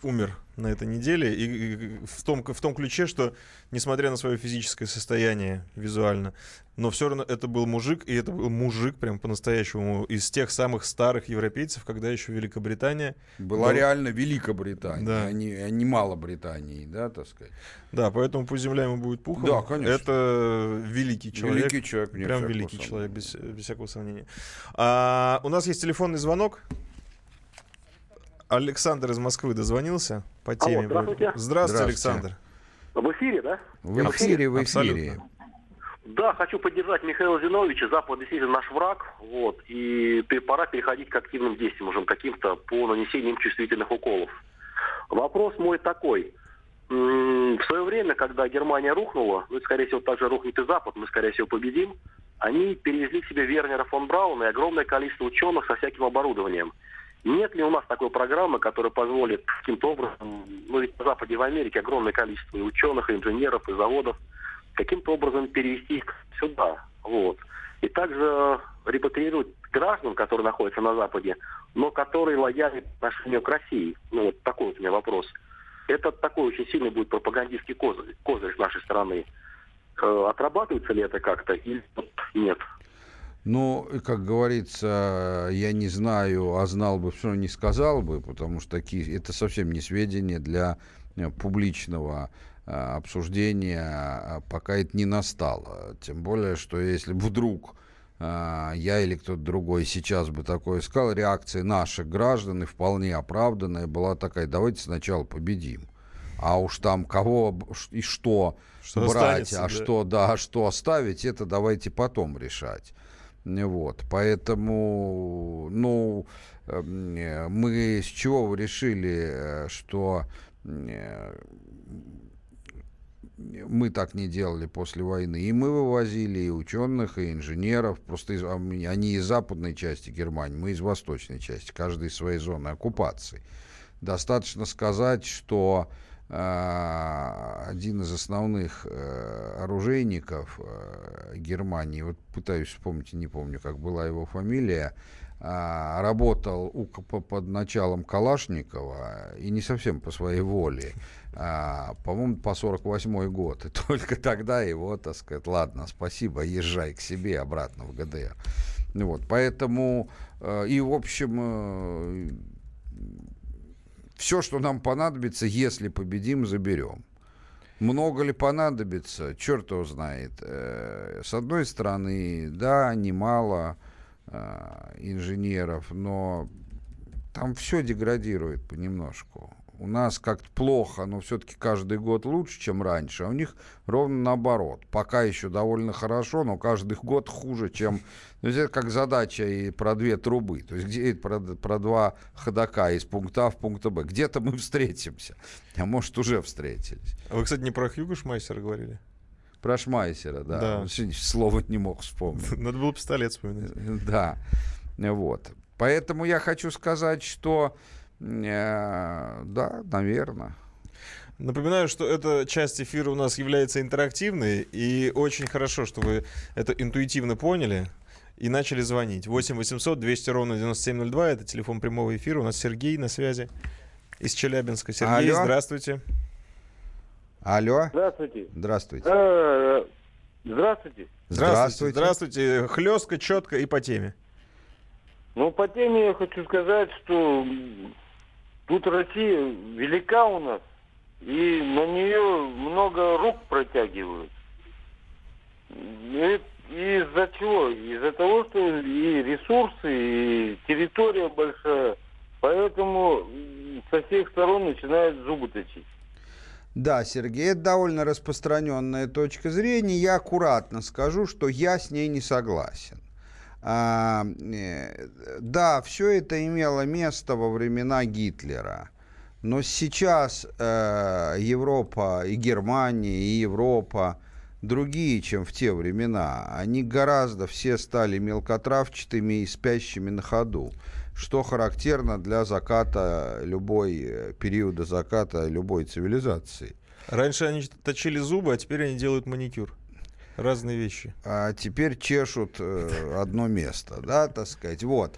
умер на этой неделе. И, в, том, в том ключе, что, несмотря на свое физическое состояние визуально, но все равно это был мужик, и это был мужик прям по-настоящему из тех самых старых европейцев, когда еще Великобритания... Была был- реально Великобритания, Да. а, не, а не Мало Британии, да, так сказать. Да, поэтому пусть земля ему будет пухом. Да, конечно. Это великий человек. Великий человек, Прям великий сомнения. человек, без, без всякого сомнения. А, у нас есть телефонный звонок. Александр из Москвы дозвонился по теме. здравствуйте. Здравствуйте, Здравствуйте. Александр. В эфире, да? В эфире, в Абсолютно. эфире. Да, хочу поддержать Михаила Зиновича. Запад действительно наш враг. Вот, и пора переходить к активным действиям, уже каким-то по нанесению им чувствительных уколов. Вопрос мой такой. В свое время, когда Германия рухнула, ну, скорее всего, также рухнет и Запад, мы, скорее всего, победим, они перевезли себе Вернера фон Брауна и огромное количество ученых со всяким оборудованием. Нет ли у нас такой программы, которая позволит каким-то образом, ну ведь на Западе и в Америке огромное количество и ученых, и инженеров, и заводов, каким-то образом перевести их сюда. Вот. И также репатриировать граждан, которые находятся на Западе, но которые лояльны по отношению к России. Ну, вот такой вот у меня вопрос. Это такой очень сильный будет пропагандистский козырь, козырь нашей стороны. Э, Отрабатывается ли это как-то или нет? Ну, как говорится, я не знаю, а знал бы, все не сказал бы, потому что такие, это совсем не сведения для э, публичного э, обсуждения, а пока это не настало. Тем более, что если вдруг я или кто-то другой сейчас бы такое сказал, реакция наших граждан и вполне оправданная была такая, давайте сначала победим. А уж там кого и что, Что брать, останется, а да. что, да, а что оставить, это давайте потом решать. Вот, поэтому, ну, эм, мы с чего вы решили, э, что э, мы так не делали после войны. И мы вывозили и ученых, и инженеров. Просто из- а они из западной части Германии, мы из восточной части, каждый из своей зоны оккупации. Достаточно сказать, что один из основных э, оружейников э, Германии, вот пытаюсь вспомнить, не помню, как была его фамилия, а, работал у, под началом Калашникова и не совсем по своей воле, а, по-моему, по 48 год. И *laughs* только тогда его, так сказать, ладно, спасибо, езжай к себе обратно в ГДР. Вот, поэтому э, и, в общем, все, что нам понадобится, если победим, заберем. Много ли понадобится, черт его знает. Э, С одной стороны, да, немало э, инженеров, но там все деградирует понемножку. У нас как-то плохо, но все-таки каждый год лучше, чем раньше. А у них ровно наоборот. Пока еще довольно хорошо, но каждый год хуже, чем... То есть это как задача и про две трубы. То есть где про, про два ходока из пункта А в пункт Б. Где-то мы встретимся. А может, уже встретились. А вы, кстати, не про Хьюго Шмайсера говорили? Про Шмайсера, да. Да. Он Слово не мог вспомнить. *laughs* Надо было пистолет вспоминать. Да, вот. Поэтому я хочу сказать, что да, наверное. Напоминаю, что эта часть эфира у нас является интерактивной, и очень хорошо, что вы это интуитивно поняли и начали звонить. 8 800 200 ровно 9702, это телефон прямого эфира. У нас Сергей на связи из Челябинска. Сергей, Алло. здравствуйте. Алло, Здравствуйте. здравствуйте. Э, Здравствуйте. Здравствуйте. Здравствуйте. Хлестко, четко и по теме. Ну, по теме я хочу сказать, что тут Россия велика у нас, и на нее много рук протягивают. И- из-за чего? Из-за того, что и ресурсы, и территория большая. Поэтому со всех сторон начинают зубы точить. Да, Сергей, это довольно распространенная точка зрения. Я аккуратно скажу, что я с ней не согласен. А, э, да, все это имело место во времена Гитлера. Но сейчас э, Европа и Германия, и Европа другие, чем в те времена. Они гораздо все стали мелкотравчатыми и спящими на ходу, что характерно для заката любой, э, периода заката любой цивилизации. Раньше они точили зубы, а теперь они делают маникюр. Разные вещи. А теперь чешут э, одно место, да, так сказать. Вот.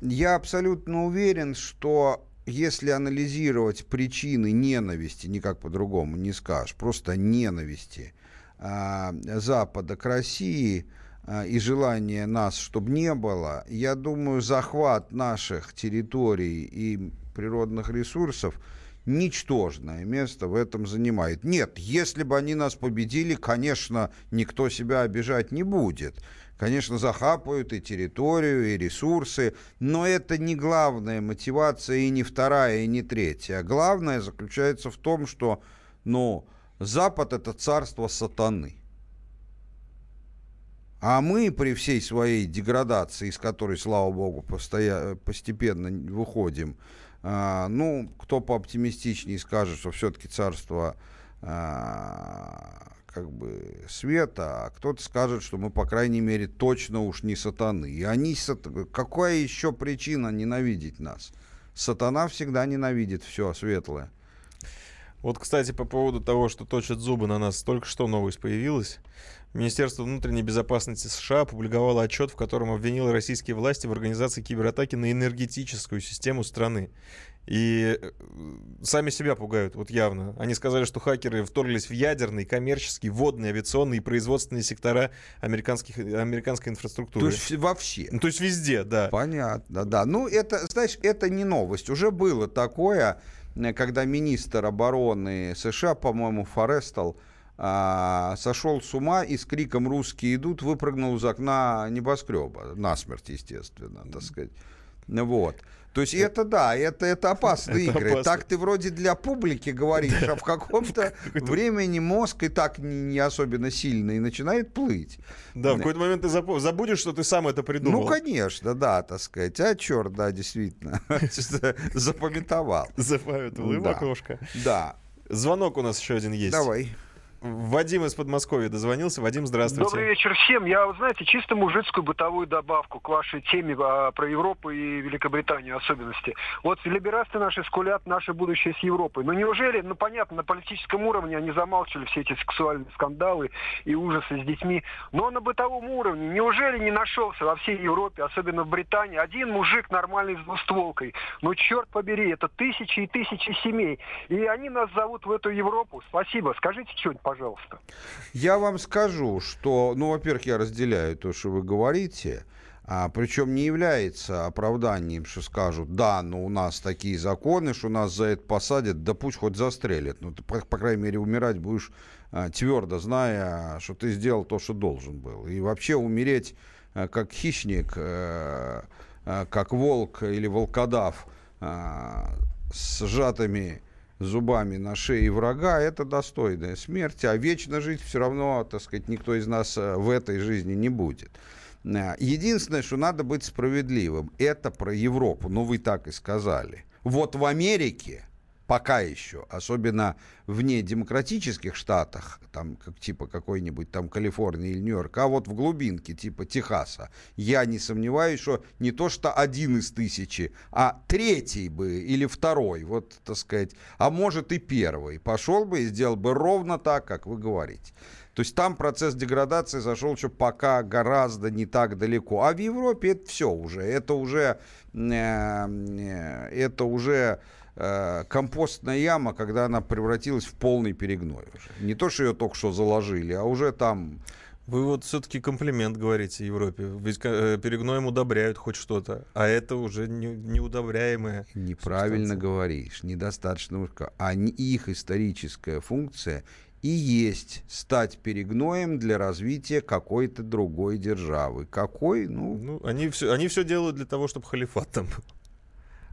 Я абсолютно уверен, что если анализировать причины ненависти, никак по-другому не скажешь, просто ненависти э, Запада к России э, и желание нас, чтобы не было, я думаю, захват наших территорий и природных ресурсов ничтожное место в этом занимает. Нет, если бы они нас победили, конечно, никто себя обижать не будет. Конечно, захапают и территорию, и ресурсы, но это не главная мотивация, и не вторая, и не третья. Главное заключается в том, что, ну, Запад — это царство сатаны. А мы при всей своей деградации, из которой, слава богу, постоя... постепенно выходим, а, ну, кто пооптимистичнее скажет, что все-таки царство а, как бы света, а кто-то скажет, что мы, по крайней мере, точно уж не сатаны. И они, какая еще причина ненавидеть нас? Сатана всегда ненавидит все светлое. Вот, кстати, по поводу того, что точат зубы на нас, только что новость появилась. Министерство внутренней безопасности США опубликовало отчет, в котором обвинило российские власти в организации кибератаки на энергетическую систему страны. И э, сами себя пугают, вот явно. Они сказали, что хакеры вторглись в ядерный, коммерческий, водный, авиационный и производственные сектора американских, американской инфраструктуры. То есть во все. Ну, то есть везде, да. Понятно, да. Ну, это, знаешь, это не новость. Уже было такое, э, когда министр обороны США, по-моему, Форестал, а, сошел с ума и с криком «Русские идут!» выпрыгнул из окна небоскреба. Насмерть, естественно, так сказать. Вот. То есть это да, это, это опасные это игры. Опасно. Так ты вроде для публики говоришь, а в *laughs* каком-то времени мозг и так не, не особенно сильный начинает плыть. Да, в какой-то момент ты забудешь, что ты сам это придумал. Ну, конечно, да, так сказать. А черт, да, действительно. *laughs* *laughs* Запамятовал. Запамятовал. И в окошко. Да. Звонок у нас еще один есть. Давай. Вадим из Подмосковья дозвонился. Вадим, здравствуйте. Добрый вечер всем. Я, знаете, чисто мужицкую бытовую добавку к вашей теме а, про Европу и Великобританию особенности. Вот либерасты наши скулят наше будущее с Европой. Но неужели, ну понятно, на политическом уровне они замалчивали все эти сексуальные скандалы и ужасы с детьми. Но на бытовом уровне неужели не нашелся во всей Европе, особенно в Британии, один мужик нормальный с двустволкой? Ну черт побери, это тысячи и тысячи семей. И они нас зовут в эту Европу. Спасибо. Скажите что-нибудь пожалуйста. Я вам скажу, что, ну, во-первых, я разделяю то, что вы говорите. А, причем не является оправданием, что скажут, да, но у нас такие законы, что нас за это посадят, да пусть хоть застрелят. Ну, ты, по, по крайней мере, умирать будешь а, твердо, зная, что ты сделал то, что должен был. И вообще умереть а, как хищник, а, а, как волк или волкодав а, с сжатыми зубами на шее врага, это достойная смерть, а вечно жить все равно, так сказать, никто из нас э, в этой жизни не будет. Э, единственное, что надо быть справедливым, это про Европу, ну вы так и сказали. Вот в Америке пока еще, особенно вне демократических штатах, там как типа какой-нибудь там Калифорнии или Нью-Йорк, а вот в глубинке типа Техаса, я не сомневаюсь, что не то что один из тысячи, а третий бы или второй, вот так сказать, а может и первый, пошел бы и сделал бы ровно так, как вы говорите. То есть там процесс деградации зашел еще пока гораздо не так далеко. А в Европе это все уже. Это уже, э, э, это уже Э, компостная яма, когда она превратилась в полный перегной уже. Не то, что ее только что заложили, а уже там... Вы вот все-таки комплимент говорите Европе. Ведь э, перегноем удобряют хоть что-то, а это уже не, неудобряемое. Неправильно субстанция. говоришь, недостаточно. Они, их историческая функция и есть стать перегноем для развития какой-то другой державы. Какой? Ну, ну они, все, они все делают для того, чтобы халифат там был.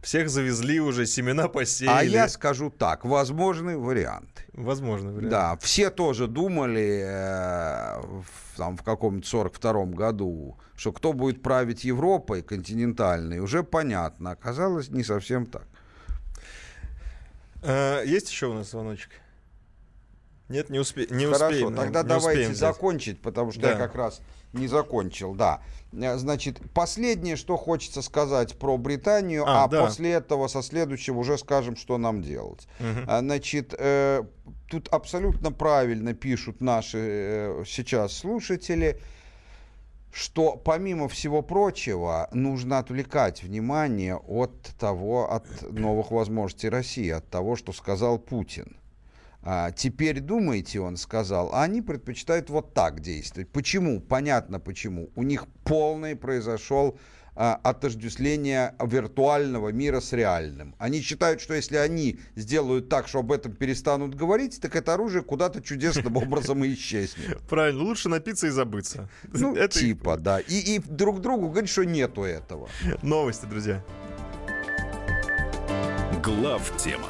Всех завезли уже, семена посеяли. А я скажу так, возможны варианты. Возможно, вариант. Да, все тоже думали э, в, там, в каком-то 42 году, что кто будет править Европой континентальной, уже понятно. Оказалось, не совсем так. Э, есть еще у нас звоночек? Нет, не, успе... не Хорошо, успеем. тогда не давайте успеем закончить, потому что Да. я как раз не закончил, да. Э, Значит, последнее, что хочется сказать про Британию, а, А, да. после этого со следующего уже скажем, что нам делать. А, Значит, э, тут абсолютно правильно пишут наши э, сейчас слушатели, что помимо всего прочего нужно отвлекать внимание от того, от новых возможностей России, от того, что сказал Путин. А, теперь думайте, он сказал, а они предпочитают вот так действовать. Почему? Понятно почему. У них полный произошел а, отождествление виртуального мира с реальным. Они считают, что если они сделают так, что об этом перестанут говорить, так это оружие куда-то чудесным образом и исчезнет. *laughs* Правильно, лучше напиться и забыться. *laughs* Ну, Это типа, да. И, и друг другу говорить, что нету этого. новости, друзья. Глав тема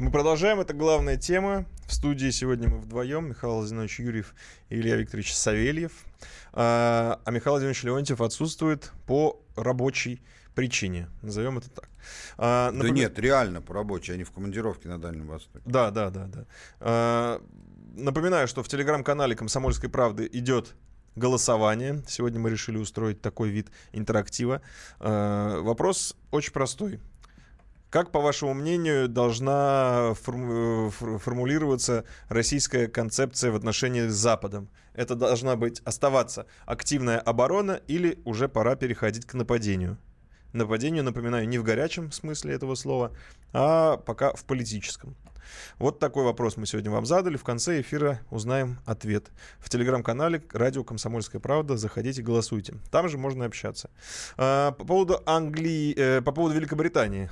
Мы продолжаем. Это главная тема. В студии сегодня мы вдвоем. Михаил Владимирович Юрьев и Илья Викторович Савельев. А, а Михаил Владимирович Леонтьев отсутствует по рабочей причине. Назовем это так. А, Да напомя- нет, реально по рабочей, они в командировке на Дальнем Востоке. Да, да, да, да. А, Напоминаю, что в телеграм-канале Комсомольской правды идет голосование. Сегодня мы решили устроить такой вид интерактива. А, Вопрос очень простой. Как, по вашему мнению, должна э, фор- формулироваться российская концепция в отношении с Западом? Это должна быть оставаться активная оборона или уже пора переходить к нападению? Нападению, напоминаю, не в горячем смысле этого слова, а пока в политическом. Вот такой вопрос мы сегодня вам задали. В конце эфира узнаем ответ. В телеграм-канале «Радио Комсомольская правда» заходите, голосуйте. Там же можно общаться. А, по поводу Англии, э, по поводу Великобритании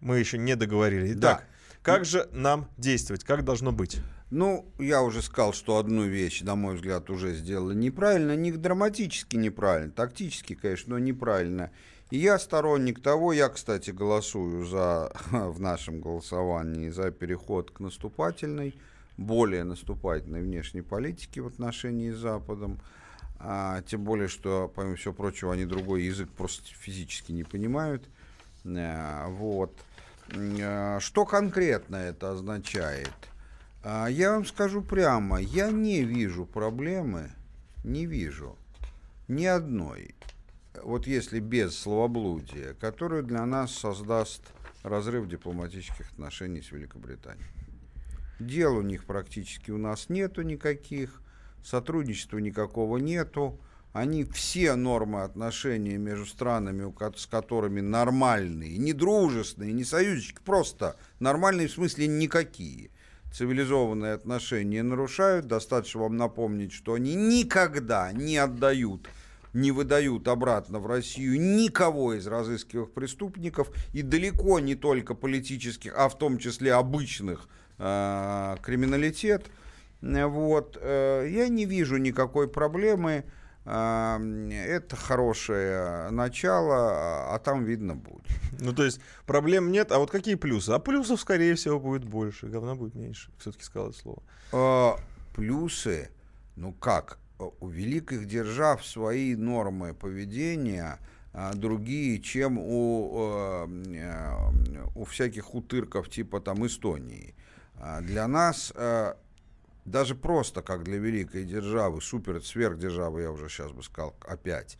мы еще не договорили. Итак, как же нам действовать? Как должно быть? Ну, я уже сказал, что одну вещь, на мой взгляд, уже сделали неправильно. Не драматически неправильно, тактически, конечно, но неправильно. И я сторонник того, я, кстати, голосую за, *laughs* в нашем голосовании за переход к наступательной, более наступательной внешней политике в отношении с Западом. А, тем более, что, помимо всего прочего, они другой язык просто физически не понимают. А, вот. А, Что конкретно это означает? А, Я вам скажу прямо, я не вижу проблемы, не вижу ни одной, вот если без словоблудия, которую для нас создаст разрыв дипломатических отношений с Великобританией. Дел у них практически у нас нету никаких, сотрудничества никакого нету. Они все нормы отношений между странами, с которыми нормальные, не дружественные, не союзнички, просто нормальные в смысле никакие. Цивилизованные отношения нарушают. Достаточно вам напомнить, что они никогда не отдают, не выдают обратно в Россию никого из разыскиваемых преступников и далеко не только политических, а в том числе обычных э, криминалитет. Э, Вот. э, Я не вижу никакой проблемы. Это хорошее начало, а там видно будет. *laughs* Ну, то есть проблем нет, а вот какие плюсы? А плюсов, скорее всего, будет больше, говна будет меньше. Все-таки сказал это слово. А, плюсы, ну как, у великих держав свои нормы поведения, а, другие, чем у, у всяких утырков типа там Эстонии. А для нас даже просто, как для великой державы, супер сверхдержавы, я уже сейчас бы сказал, опять,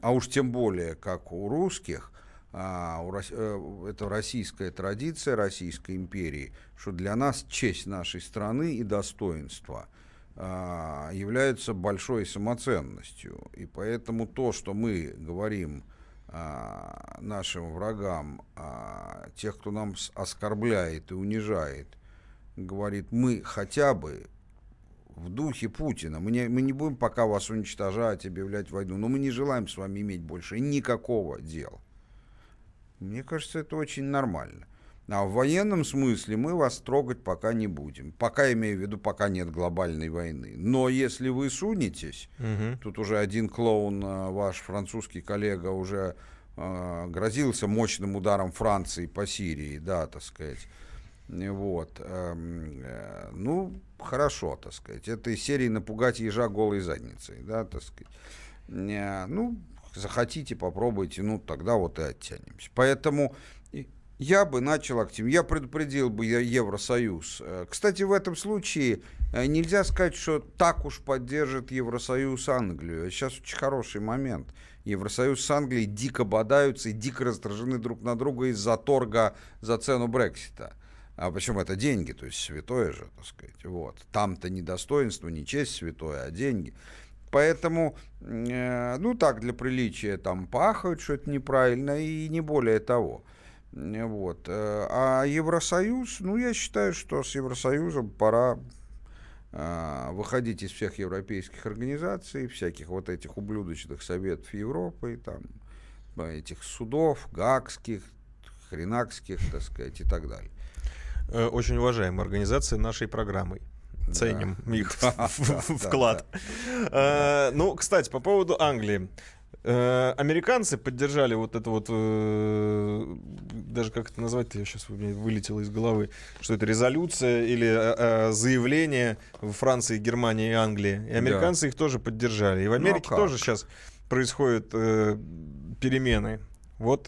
а уж тем более, как у русских, а, у, э, это российская традиция Российской империи, что для нас честь нашей страны и достоинство а, являются большой самоценностью. И поэтому то, что мы говорим а, нашим врагам, а, тех, кто нам оскорбляет и унижает, говорит, мы хотя бы в духе Путина. Мы не, мы не будем пока вас уничтожать, объявлять войну, но мы не желаем с вами иметь больше никакого дела. Мне кажется, это очень нормально. А в военном смысле мы вас трогать пока не будем. Пока, имею в виду, пока нет глобальной войны. Но если вы сунетесь, угу. тут уже один клоун, а, ваш французский коллега, уже э, грозился мощным ударом Франции по Сирии, да, так сказать. Вот. Эм, э, ну, хорошо, так сказать. Это из серии «Напугать ежа голой задницей», да, так сказать. Э, ну, захотите, попробуйте, ну, тогда вот и оттянемся. Поэтому я бы начал активно. Я предупредил бы Евросоюз. Э, кстати, в этом случае нельзя сказать, что так уж поддержит Евросоюз Англию. Сейчас очень хороший момент. Евросоюз с Англией дико бодаются и дико раздражены друг на друга из-за торга за цену Брексита. А почему это деньги, то есть святое же, так сказать. Вот. Там-то не достоинство, не честь святое, а деньги. Поэтому, э, ну так, для приличия там пахают, что это неправильно, и не более того. Вот. Э, а Евросоюз, ну, я считаю, что с Евросоюзом пора э, выходить из всех европейских организаций, всяких вот этих ублюдочных советов Европы, там, этих судов, гагских, хренакских, так сказать, и так далее. Э, очень уважаемая организация нашей программой. Ценим *laughs* да. их да, вклад. Да, э, ну, кстати, по поводу Англии. Э, американцы поддержали вот это вот, даже как это назвать, я сейчас вылетело из головы, что это резолюция или заявление в Франции, Германии и Англии. И американцы да. их тоже поддержали. И в Америке ну, тоже сейчас происходят перемены. Вот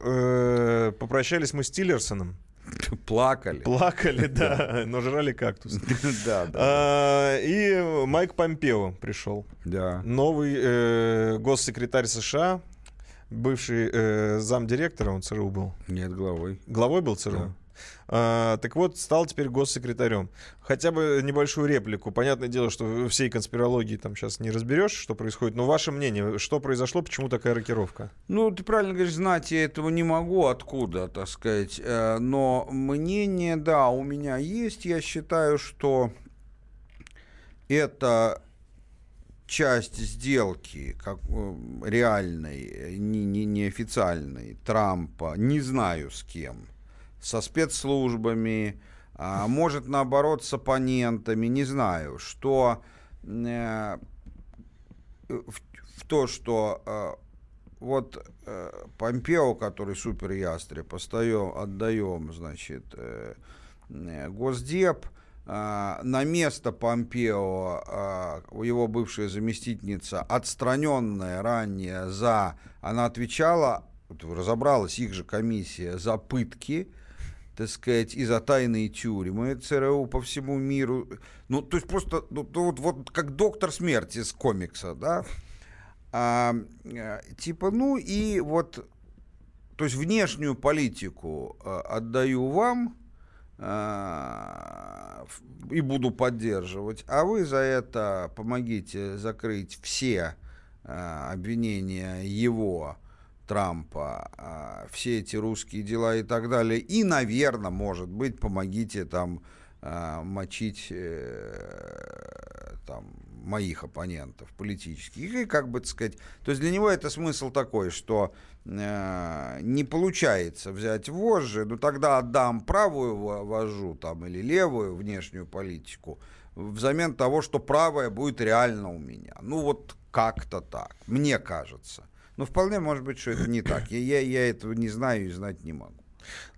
попрощались мы с Тиллерсоном. *laughs* Плакали. Плакали, *laughs* да, но жрали кактус. *laughs* Да, да. А, и Майк Помпео пришел. Да. Новый э, госсекретарь США, бывший э, замдиректора, он ЦРУ был. Нет, главой. Главой был ЦРУ? А, так вот, стал теперь госсекретарем. Хотя бы небольшую реплику. Понятное дело, что всей конспирологии там сейчас не разберешь, что происходит. Но ваше мнение, что произошло, почему такая рокировка? Ну, ты правильно говоришь, знать я этого не могу, откуда, так сказать. Э, но мнение, да, у меня есть. Я считаю, что это часть сделки как, э, реальной, не, не, неофициальной Трампа, не знаю с кем – со спецслужбами, а, может, наоборот, с оппонентами, не знаю, что э, в, в то, что э, вот э, Помпео, который супер ястреб, остаем, отдаем, значит, э, Госдеп, на место Помпео э, его бывшая заместительница, отстраненная ранее за, она отвечала, разобралась их же комиссия за пытки, так сказать, и за тайные тюрьмы ЦРУ по всему миру. Ну, то есть просто ну, вот, вот как доктор смерти из комикса, да? А, э, типа, ну и вот, то есть внешнюю политику а, отдаю вам а, и буду поддерживать, а вы за это помогите закрыть все а, обвинения его Трампа, а, все эти русские дела и так далее. И, наверное, может быть, помогите там а, мочить э, там, моих оппонентов политических. И как бы, так сказать, то есть для него это смысл такой, что э, не получается взять вожжи, но тогда отдам правую вожжу там, или левую внешнюю политику взамен того, что правая будет реально у меня. Ну вот как-то так, мне кажется. Но вполне может быть, что это не так. Я, я, я этого не знаю и знать не могу.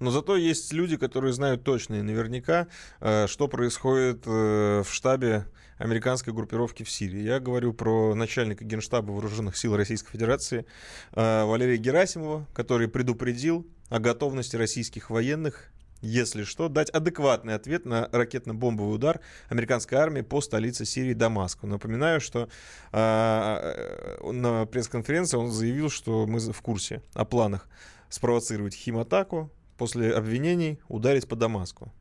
Но зато есть люди, которые знают точно и наверняка, э, что происходит э, в штабе американской группировки в Сирии. Я говорю про начальника Генштаба Вооруженных сил Российской Федерации э, Валерия Герасимова, который предупредил о готовности российских военных если что, дать адекватный ответ на ракетно-бомбовый удар американской армии по столице Сирии Дамаску. Напоминаю, что э, на пресс-конференции он заявил, что мы в курсе о планах спровоцировать химатаку, после обвинений ударить по Дамаску.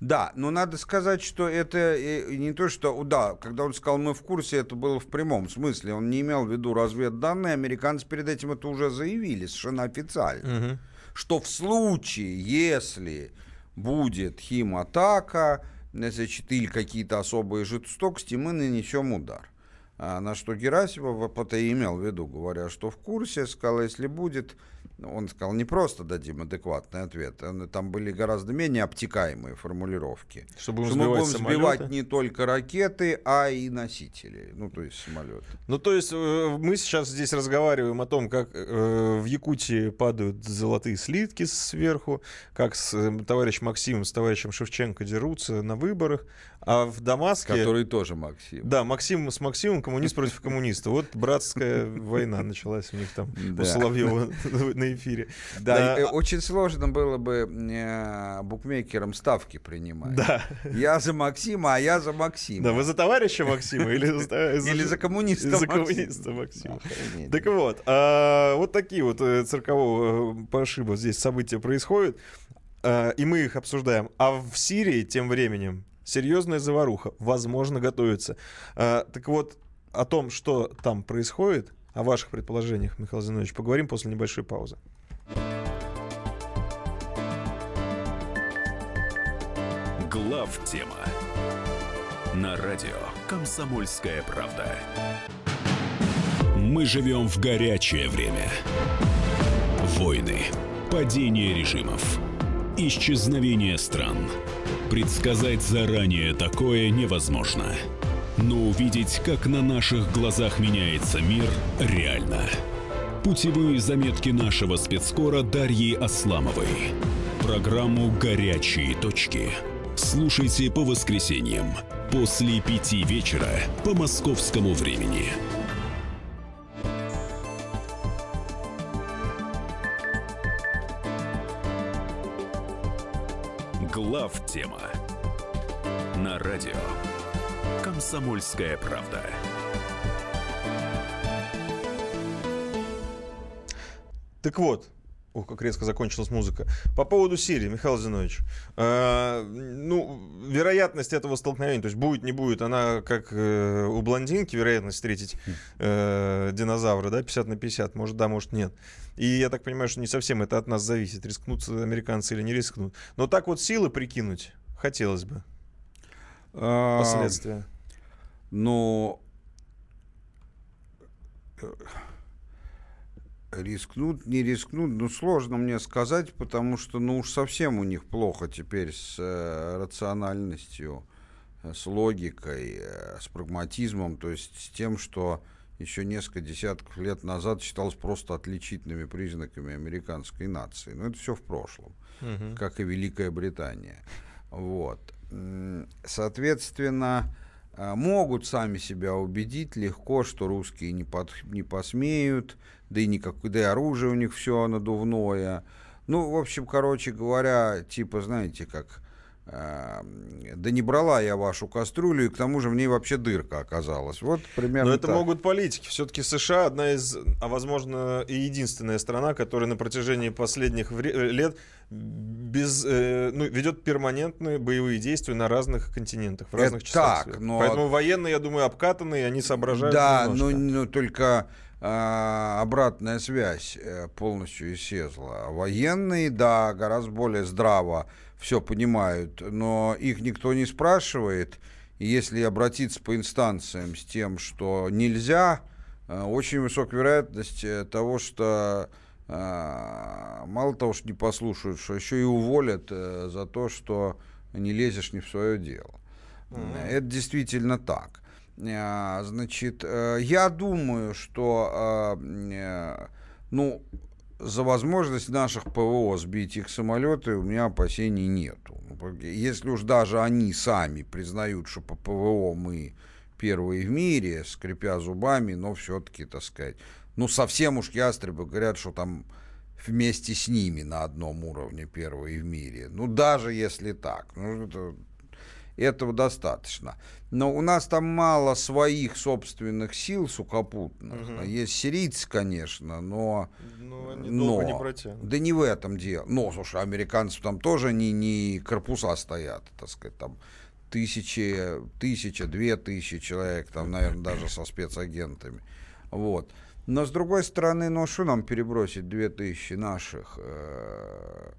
Да, но надо сказать, что это не то, что, да, когда он сказал «мы в курсе», это было в прямом смысле. Он не имел в виду разведданные. Американцы перед этим это уже заявили совершенно официально. Угу. Что в случае, если будет химатака, значит, или какие-то особые жестокости, мы нанесем удар. А на что Герасимов это имел в виду, говоря, что в курсе, сказал, если будет он сказал, не просто дадим адекватный ответ, там были гораздо менее обтекаемые формулировки. Чтобы что мы будем сбивать не только ракеты, а и носители, ну то есть самолеты. Ну то есть э, мы сейчас здесь разговариваем о том, как э, в Якутии падают золотые слитки сверху, как с э, товарищем Максимом, с товарищем Шевченко дерутся на выборах, а в Дамаске... Который тоже Максим. Да, Максим с Максимом, коммунист против коммуниста. Вот братская *laughs* война началась у них там у Соловьева *laughs* на эфире. Да, очень сложно было бы э, букмекерам ставки принимать. Да. Я за Максима, а я за Максима. Да, вы за товарища Максима или или за коммуниста За коммуниста Максима. Так вот, а, вот такие вот э, циркового э, пошиба здесь события происходят, и мы их обсуждаем. А в Сирии тем временем серьезная заваруха, возможно, готовится. А, так вот, о том, что там происходит, о ваших предположениях, Михаил Зинович, поговорим после небольшой паузы. Глав тема на радио Комсомольская правда. Мы живем в горячее время. Войны, падение режимов, исчезновение стран – Предсказать заранее такое невозможно. Но увидеть, как на наших глазах меняется мир, реально. Путевые заметки нашего спецкора Дарьи Асламовой. Программу «Горячие точки». Слушайте по воскресеньям после пяти вечера по московскому времени. Глав тема на радио Комсомольская правда. Так вот, Ух, как резко закончилась музыка. По поводу Сирии, Михаил Зинович. Э, ну, вероятность этого столкновения, то есть будет, не будет, она как э, у блондинки, вероятность встретить э, динозавра, да, 50 на 50, может да, может нет. И я так понимаю, что не совсем это от нас зависит, рискнутся американцы или не рискнут. Но так вот силы прикинуть хотелось бы. А, Последствия. Ну... Рискнут, не рискнут, ну сложно мне сказать, потому что ну уж совсем у них плохо теперь с э, рациональностью, э, с логикой, э, с прагматизмом, то есть с тем, что еще несколько десятков лет назад считалось просто отличительными признаками американской нации. Но это все в прошлом, угу. как и Великая Британия. Вот. Соответственно, э, могут сами себя убедить легко, что русские не, под, не посмеют, да и никакое, да и оружие у них все надувное. Ну, в общем, короче говоря, типа, знаете, как да не брала я вашу кастрюлю, и к тому же в ней вообще дырка оказалась. Вот примерно Но это так. могут политики. Все-таки США одна из, а возможно и единственная страна, которая на протяжении последних вре- лет без, э, ну, ведет перманентные боевые действия на разных континентах, в разных это частях так, Но... Поэтому военные, я думаю, обкатанные, они соображают Да, но, но только а, обратная связь э, полностью исчезла. Военные, да, гораздо более здраво все понимают, но их никто не спрашивает. И если обратиться по инстанциям с тем, что нельзя, э, очень высокая вероятность э, того, что мало того, что не послушают, что еще и уволят за то, что не лезешь не в свое дело. Mm-hmm. Это действительно так. Значит, я думаю, что, ну, за возможность наших ПВО сбить их самолеты у меня опасений нету. Если уж даже они сами признают, что по ПВО мы первые в мире, скрипя зубами, но все-таки, так сказать, ну совсем уж ястребы говорят, что там вместе с ними на одном уровне первые в мире. Ну даже если так, ну это этого достаточно. Но у нас там мало своих собственных сил сухопутных. Угу. Есть сирийцы, конечно, но... Ну, они но, не протянут. Да не в этом дело. Но, слушай, американцы там тоже не, не корпуса стоят, так сказать, там тысячи, тысяча, две тысячи человек, там, наверное, даже со спецагентами. Вот. Но, с другой стороны, ну, что нам перебросить две тысячи наших? Э,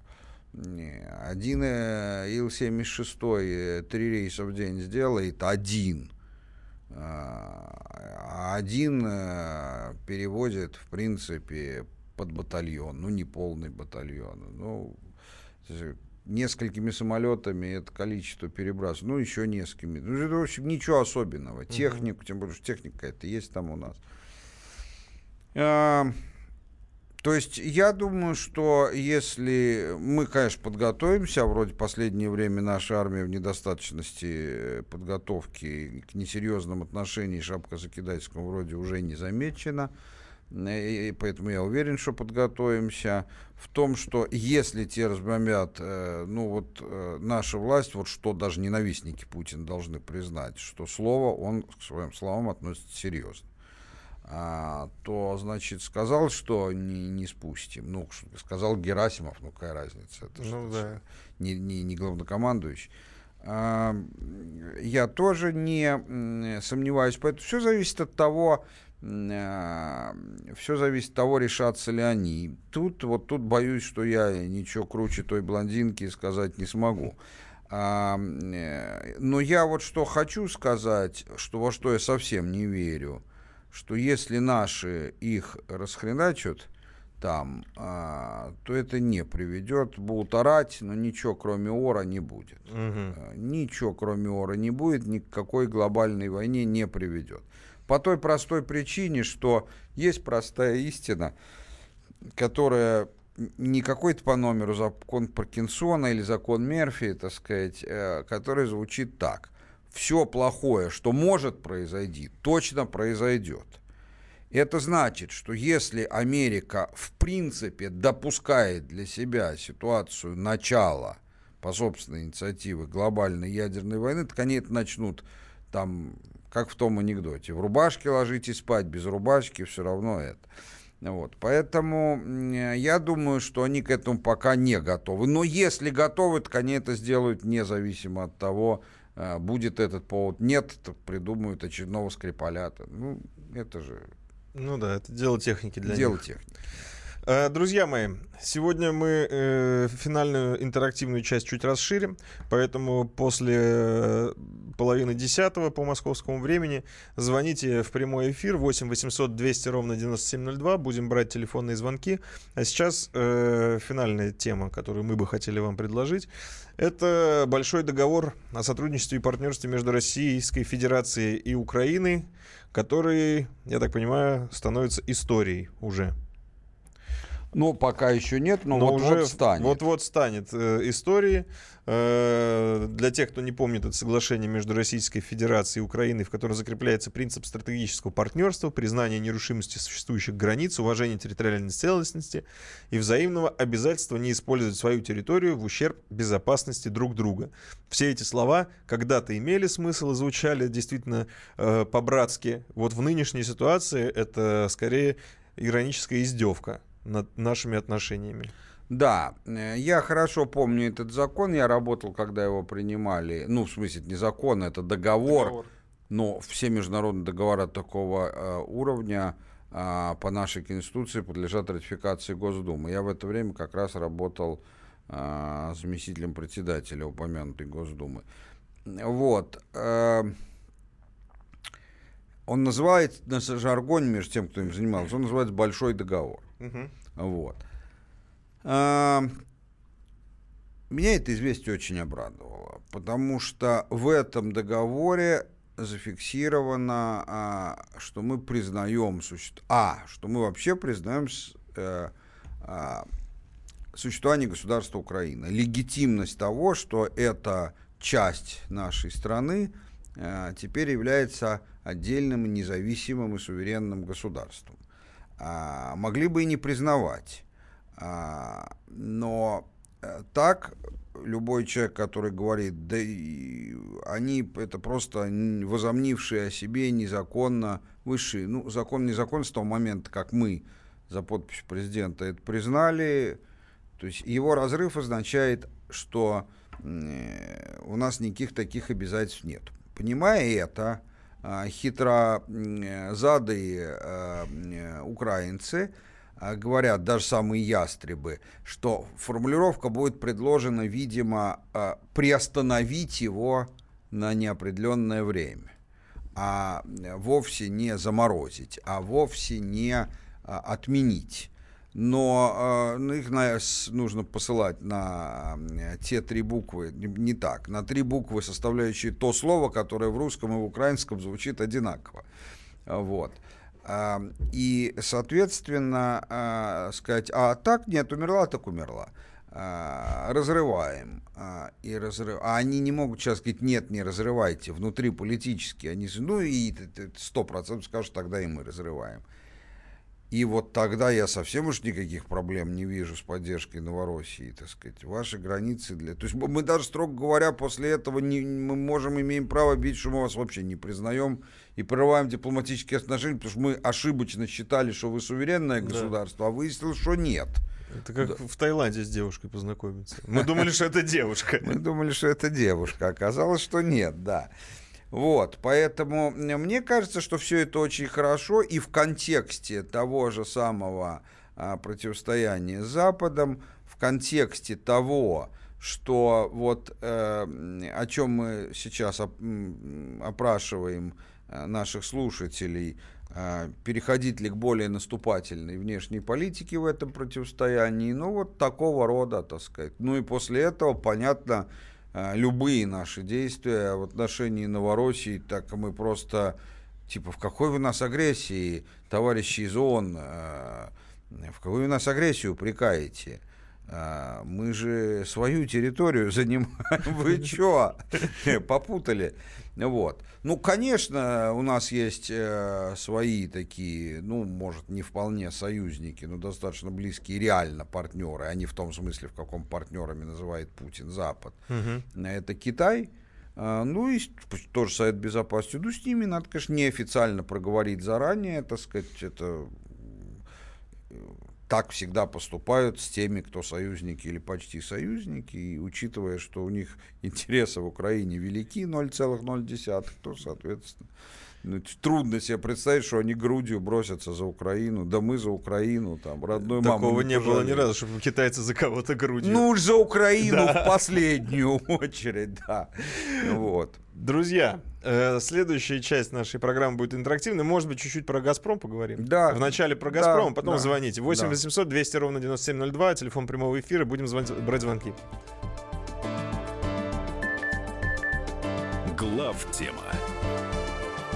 один э, Ил-76 э, три рейса в день сделает, один. А один э, перевозит, в принципе, под батальон, ну, не полный батальон. Ну, несколькими самолетами это количество перебрасывать, ну, еще несколькими. Ну, это, в общем, ничего особенного. Технику, тем более, что техника это есть там у нас. То есть я думаю, что если мы, конечно, подготовимся, а вроде последнее время наша армия в недостаточности э, подготовки к несерьезным отношениям шапкозакидательскому вроде уже не замечена, э, и поэтому я уверен, что подготовимся. В том, что если те разбомбят, э, ну вот наша власть, вот что даже ненавистники Путина должны признать, что слово он к своим словам относится серьезно а, то, значит, сказал, что не, не спустим. Ну, сказал Герасимов, ну, какая разница? Это ну, да. не, не, не главнокомандующий. А, я тоже не сомневаюсь. Поэтому все зависит от того, а, все зависит от того, решатся ли они. Тут, вот тут боюсь, что я ничего круче той блондинки сказать не смогу. А, но я вот что хочу сказать, что во что я совсем не верю – что если наши их расхреначат там, а, то это не приведет. Будут орать, но ничего кроме ора не будет. Угу. Ничего кроме ора не будет, никакой глобальной войне не приведет. По той простой причине, что есть простая истина, которая не какой-то по номеру закон Паркинсона или закон Мерфи, так сказать, э, который звучит так все плохое, что может произойти, точно произойдет. Это значит, что если Америка в принципе допускает для себя ситуацию начала по собственной инициативе глобальной ядерной войны, так они это начнут там, как в том анекдоте, в рубашке ложитесь спать, без рубашки все равно это. Вот, поэтому я думаю, что они к этому пока не готовы. Но если готовы, то они это сделают независимо от того, будет этот повод. Нет, то придумают очередного скрипалята. Ну, это же... Ну да, это дело техники для дело них. Дело техники. Э, друзья мои, сегодня мы э, финальную интерактивную часть чуть расширим, поэтому после э, половины десятого по московскому времени звоните в прямой эфир 8 800 200 ровно 9702, будем брать телефонные звонки. А сейчас э, финальная тема, которую мы бы хотели вам предложить, это большой договор о сотрудничестве и партнерстве между Российской Федерацией и Украиной, который, я так понимаю, становится историей уже. Ну, пока еще нет, но, но вот-вот станет. Вот-вот станет э, историей. Э, для тех, кто не помнит, это соглашение между Российской Федерацией и Украиной, в котором закрепляется принцип стратегического партнерства, признание нерушимости существующих границ, уважение территориальной целостности и взаимного обязательства не использовать свою территорию в ущерб безопасности друг друга. Все эти слова когда-то имели смысл и звучали действительно э, по-братски. Вот в нынешней ситуации это скорее ироническая издевка над нашими отношениями. Да, э, я хорошо помню этот закон, я работал, когда его принимали, ну, в смысле, не закон, это договор, договор. но все международные договора такого э, уровня э, по нашей Конституции подлежат ратификации Госдумы. Я в это время как раз работал э, заместителем председателя упомянутой Госдумы. Вот. Э, он называется, на жаргоне, между тем, кто им занимался, он называется «Большой договор». Угу. Вот. А, меня это известие очень обрадовало, потому что в этом договоре зафиксировано, а, что мы признаем, а, что мы вообще признаем э, а, существование государства Украина, легитимность того, что эта часть нашей страны а, теперь является отдельным, независимым и суверенным государством. А, могли бы и не признавать, а, но э, так любой человек, который говорит, да они это просто возомнившие о себе незаконно высшие, ну, закон незакон с того момента, как мы за подписью президента это признали, то есть его разрыв означает, что э, у нас никаких таких обязательств нет. Понимая это, э, хитро э, задые э, украинцы – а, говорят даже самые ястребы, что формулировка будет предложена, видимо, а, приостановить его на неопределенное время, а вовсе не заморозить, а вовсе не а, отменить. Но э, их на, нужно посылать на э, те три буквы, не, не так, на три буквы, составляющие то слово, которое в русском и в украинском звучит одинаково. Вот. И, соответственно, а, сказать, а так нет, умерла, так умерла. А, разрываем. А, и разрыв... А они не могут сейчас сказать, нет, не разрывайте, внутри политически. Они, ну и сто процентов скажут, тогда и мы разрываем. И вот тогда я совсем уж никаких проблем не вижу с поддержкой Новороссии, так сказать. Ваши границы для... То есть мы даже, строго говоря, после этого не, мы можем, имеем право бить, что мы вас вообще не признаем и прерываем дипломатические отношения, потому что мы ошибочно считали, что вы суверенное государство, да. а выяснилось, что нет. Это как да. в Таиланде с девушкой познакомиться. Мы думали, что это девушка. Мы думали, что это девушка. Оказалось, что нет, да. Вот, поэтому мне кажется, что все это очень хорошо, и в контексте того же самого а, противостояния с Западом, в контексте того, что вот э, о чем мы сейчас оп опрашиваем э, наших слушателей, э, переходить ли к более наступательной внешней политике в этом противостоянии, ну вот такого рода, так сказать. Ну и после этого, понятно, любые наши действия в отношении Новороссии, так мы просто, типа, в какой вы нас агрессии, товарищи из ООН, э, в какую вы нас агрессию упрекаете? Э, мы же свою территорию *laughs* занимаем. Вы *laughs* что? Попутали. Вот. Ну, конечно, у нас есть э, свои такие, ну, может, не вполне союзники, но достаточно близкие реально партнеры, а не в том смысле, в каком партнерами называет Путин Запад. Угу. Это Китай. А, ну и тоже Совет Безопасности. Ну, с ними надо, конечно, неофициально проговорить заранее, так сказать, это так всегда поступают с теми, кто союзники или почти союзники, и учитывая, что у них *laughs* интересы в Украине велики 0,0, то, соответственно, трудно себе представить, что они грудью бросятся за Украину. Да мы за Украину, там, родной маму. Такого не, не было ни разу, чтобы китайцы за кого-то грудью. Ну, за Украину да. в последнюю *laughs* очередь, да. Вот. Друзья, э, следующая часть нашей программы будет интерактивной. Может быть, чуть-чуть про «Газпром» поговорим? Да. Вначале про «Газпром», да, потом да. звоните. 8 да. 800 200 ровно 9702, телефон прямого эфира. Будем звонить, брать звонки. Глав тема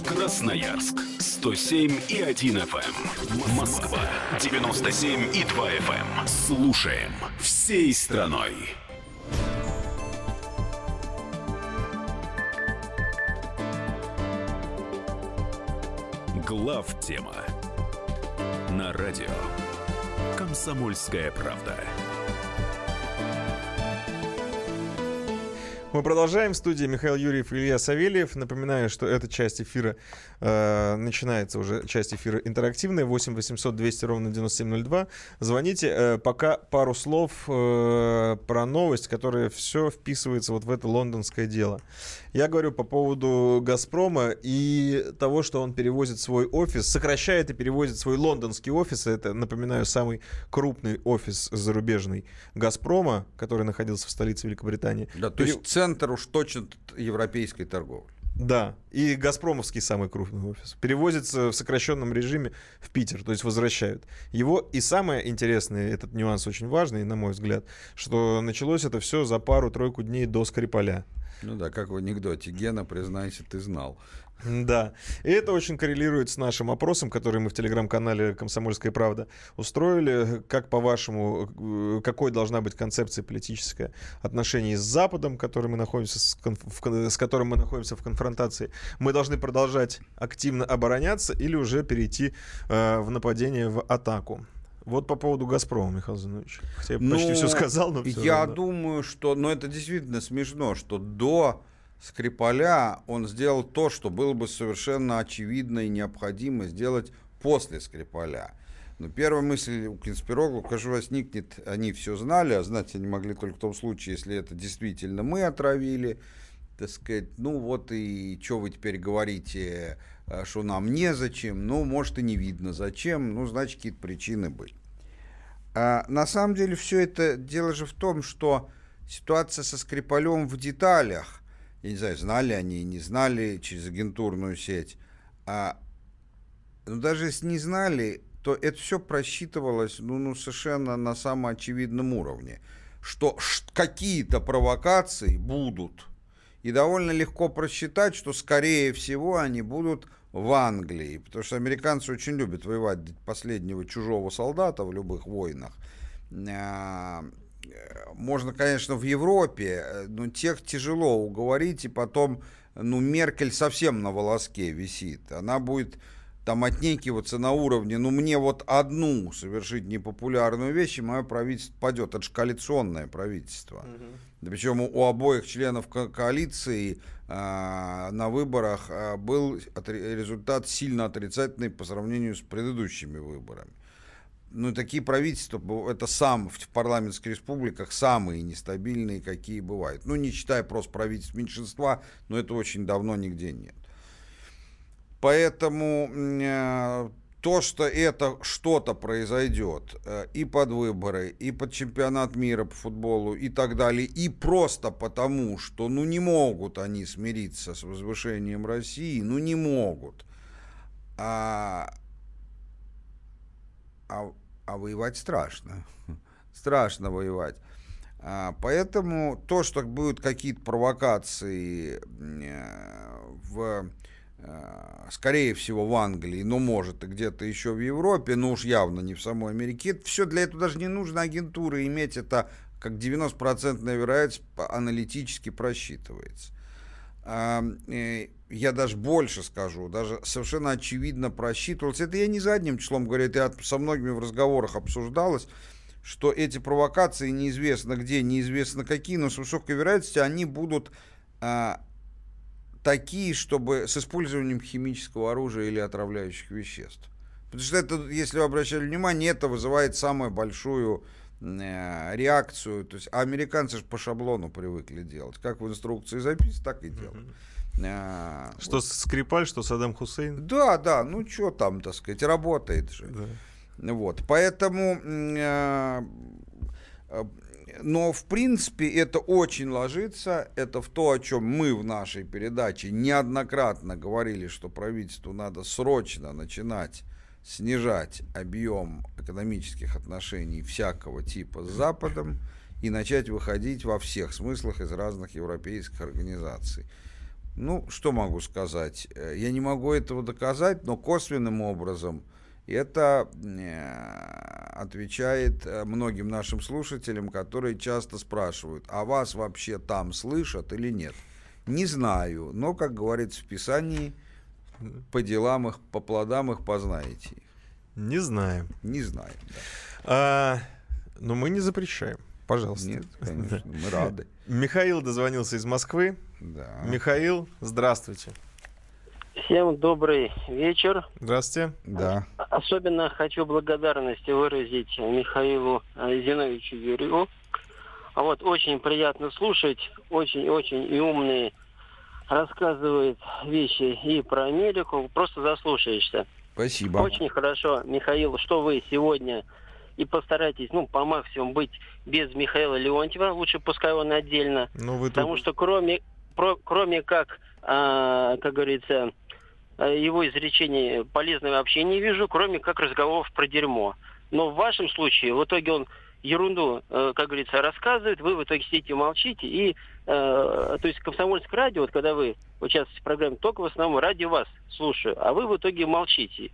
Эм. Красноярск 107 и 1 FM. Эм. Москва 97 и 2 FM. Слушаем всей страной. Глав тема на радио «Комсомольская правда». Мы продолжаем. В студии Михаил Юрьев Илья Савельев. Напоминаю, что эта часть эфира э, начинается уже, часть эфира интерактивная. 8 800 200 ровно 9702. Звоните. Э, пока пару слов э, про новость, которая все вписывается вот в это лондонское дело. Я говорю по поводу «Газпрома» и того, что он перевозит свой офис, сокращает и перевозит свой лондонский офис. Это, напоминаю, самый крупный офис зарубежный «Газпрома», который находился в столице Великобритании. Да, то есть центр уж точно европейской торговли. Да, и Газпромовский самый крупный офис. Перевозится в сокращенном режиме в Питер, то есть возвращают. Его и самое интересное, этот нюанс очень важный, на мой взгляд, что началось это все за пару-тройку дней до Скрипаля. Ну да, как в анекдоте. Гена, признайся, ты знал. Да, и это очень коррелирует с нашим опросом, который мы в телеграм-канале «Комсомольская правда» устроили. Как, по-вашему, э, какой должна быть концепция политическая отношений с Западом, который мы находимся с, конф- с которым мы находимся в конфронтации? Мы должны продолжать активно обороняться или уже перейти э, в нападение, в атаку? Вот по поводу «Газпрома», Михаил Зинович. Хотя я почти Ну, все сказал, но всё Я равно. думаю, что... Ну, это действительно смешно, что до Скрипаля он сделал то, что было бы совершенно очевидно и необходимо сделать после Скрипаля. Но первая мысль у конспирологов, конечно, возникнет, они все знали, а знать они могли только в том случае, если это действительно мы отравили, так сказать, ну вот и что вы теперь говорите, э, что нам незачем, ну, может, и не видно зачем, ну, значит, какие-то причины были. А на самом деле все это дело же в том, что ситуация со Скрипалем в деталях, я не знаю, знали они, не знали через агентурную сеть, а ну, даже если не знали, то это все просчитывалось ну, ну, совершенно на самом очевидном уровне, что какие-то провокации будут. И довольно легко просчитать, что, скорее всего, они будут в Англии, потому что американцы очень любят воевать последнего чужого солдата в любых войнах. Э, Можно, конечно, в Европе, э, но тех тяжело уговорить, и потом, ну, Меркель совсем на волоске висит. Она будет там отнекиваться на уровне, ну, мне вот одну совершить непопулярную вещь, и мое правительство падет. Это же коалиционное правительство. Да Причем у, обоих членов ко- коалиции а, на выборах а, был результат сильно отрицательный по сравнению с предыдущими выборами. Ну, такие правительства, это сам в, парламентских республиках самые нестабильные, какие бывают. Ну, не считая просто правительств меньшинства, но это очень давно нигде нет. Поэтому э, то, что это что-то произойдет э, и под выборы, и под чемпионат мира по футболу и так далее, и просто потому, что ну не могут они смириться с возвышением России, ну не могут. А, а, а воевать страшно. *laughs* Страшно воевать. А, Поэтому то, что будут какие-то провокации э, в, э, скорее всего, в Англии, но может и где-то еще в Европе, но уж явно не в самой Америке, все для этого даже не нужно агентуры иметь, это как 90% вероятность аналитически просчитывается. Я даже больше скажу, даже совершенно очевидно просчитывалось. Это я не задним числом говорю, это я со многими в разговорах обсуждалось, что эти провокации неизвестно где, неизвестно какие, но с высокой вероятностью они будут а, такие, чтобы с использованием химического оружия или отравляющих веществ. Потому что это, если вы обращали внимание, это вызывает самую большую э, реакцию. То есть, а американцы же по шаблону привыкли делать. Как в инструкции записано, так и делают. А, Что Скрипаль, что Саддам Хусейн? да, да, ну что там, так сказать, работает же. Вот, поэтому, э, э, но в принципе это очень ложится, это в то, о чем мы в нашей передаче неоднократно говорили, что правительству надо срочно начинать снижать объем экономических отношений всякого типа с Западом и начать выходить во всех смыслах из разных европейских организаций. Ну, что могу сказать? Э, Я не могу этого доказать, но косвенным образом это э, отвечает э, многим нашим слушателям, которые часто спрашивают, а вас вообще там слышат или нет? Не знаю, но, как говорится в Писании, по делам их, по плодам их познаете. Не знаю. Не знаю. А, но мы не запрещаем. Пожалуйста. Нет, *laughs* конечно, мы рады. Михаил дозвонился из Москвы. Да. Михаил, здравствуйте. Всем добрый вечер. Здравствуйте. Да. Особенно хочу благодарность выразить Михаилу Зиновичу Юрьеву. А вот очень приятно слушать, очень-очень и умные рассказывает вещи и про Америку, просто заслушаешься. Спасибо. Очень хорошо, Михаил, что вы сегодня и постарайтесь, ну, по максимуму быть без Михаила Леонтьева, лучше пускай он отдельно, Ну, вы потому тут... что кроме, про- кроме как, а, как говорится, а, его изречений полезного вообще не вижу, кроме как разговоров про дерьмо. Но в вашем случае, в итоге он ерунду, э, как говорится, рассказывает, вы в итоге сидите молчите, и, э, то есть, комсомольское радио, вот когда вы участвуете в программе, только в основном ради вас слушаю, а вы в итоге молчите.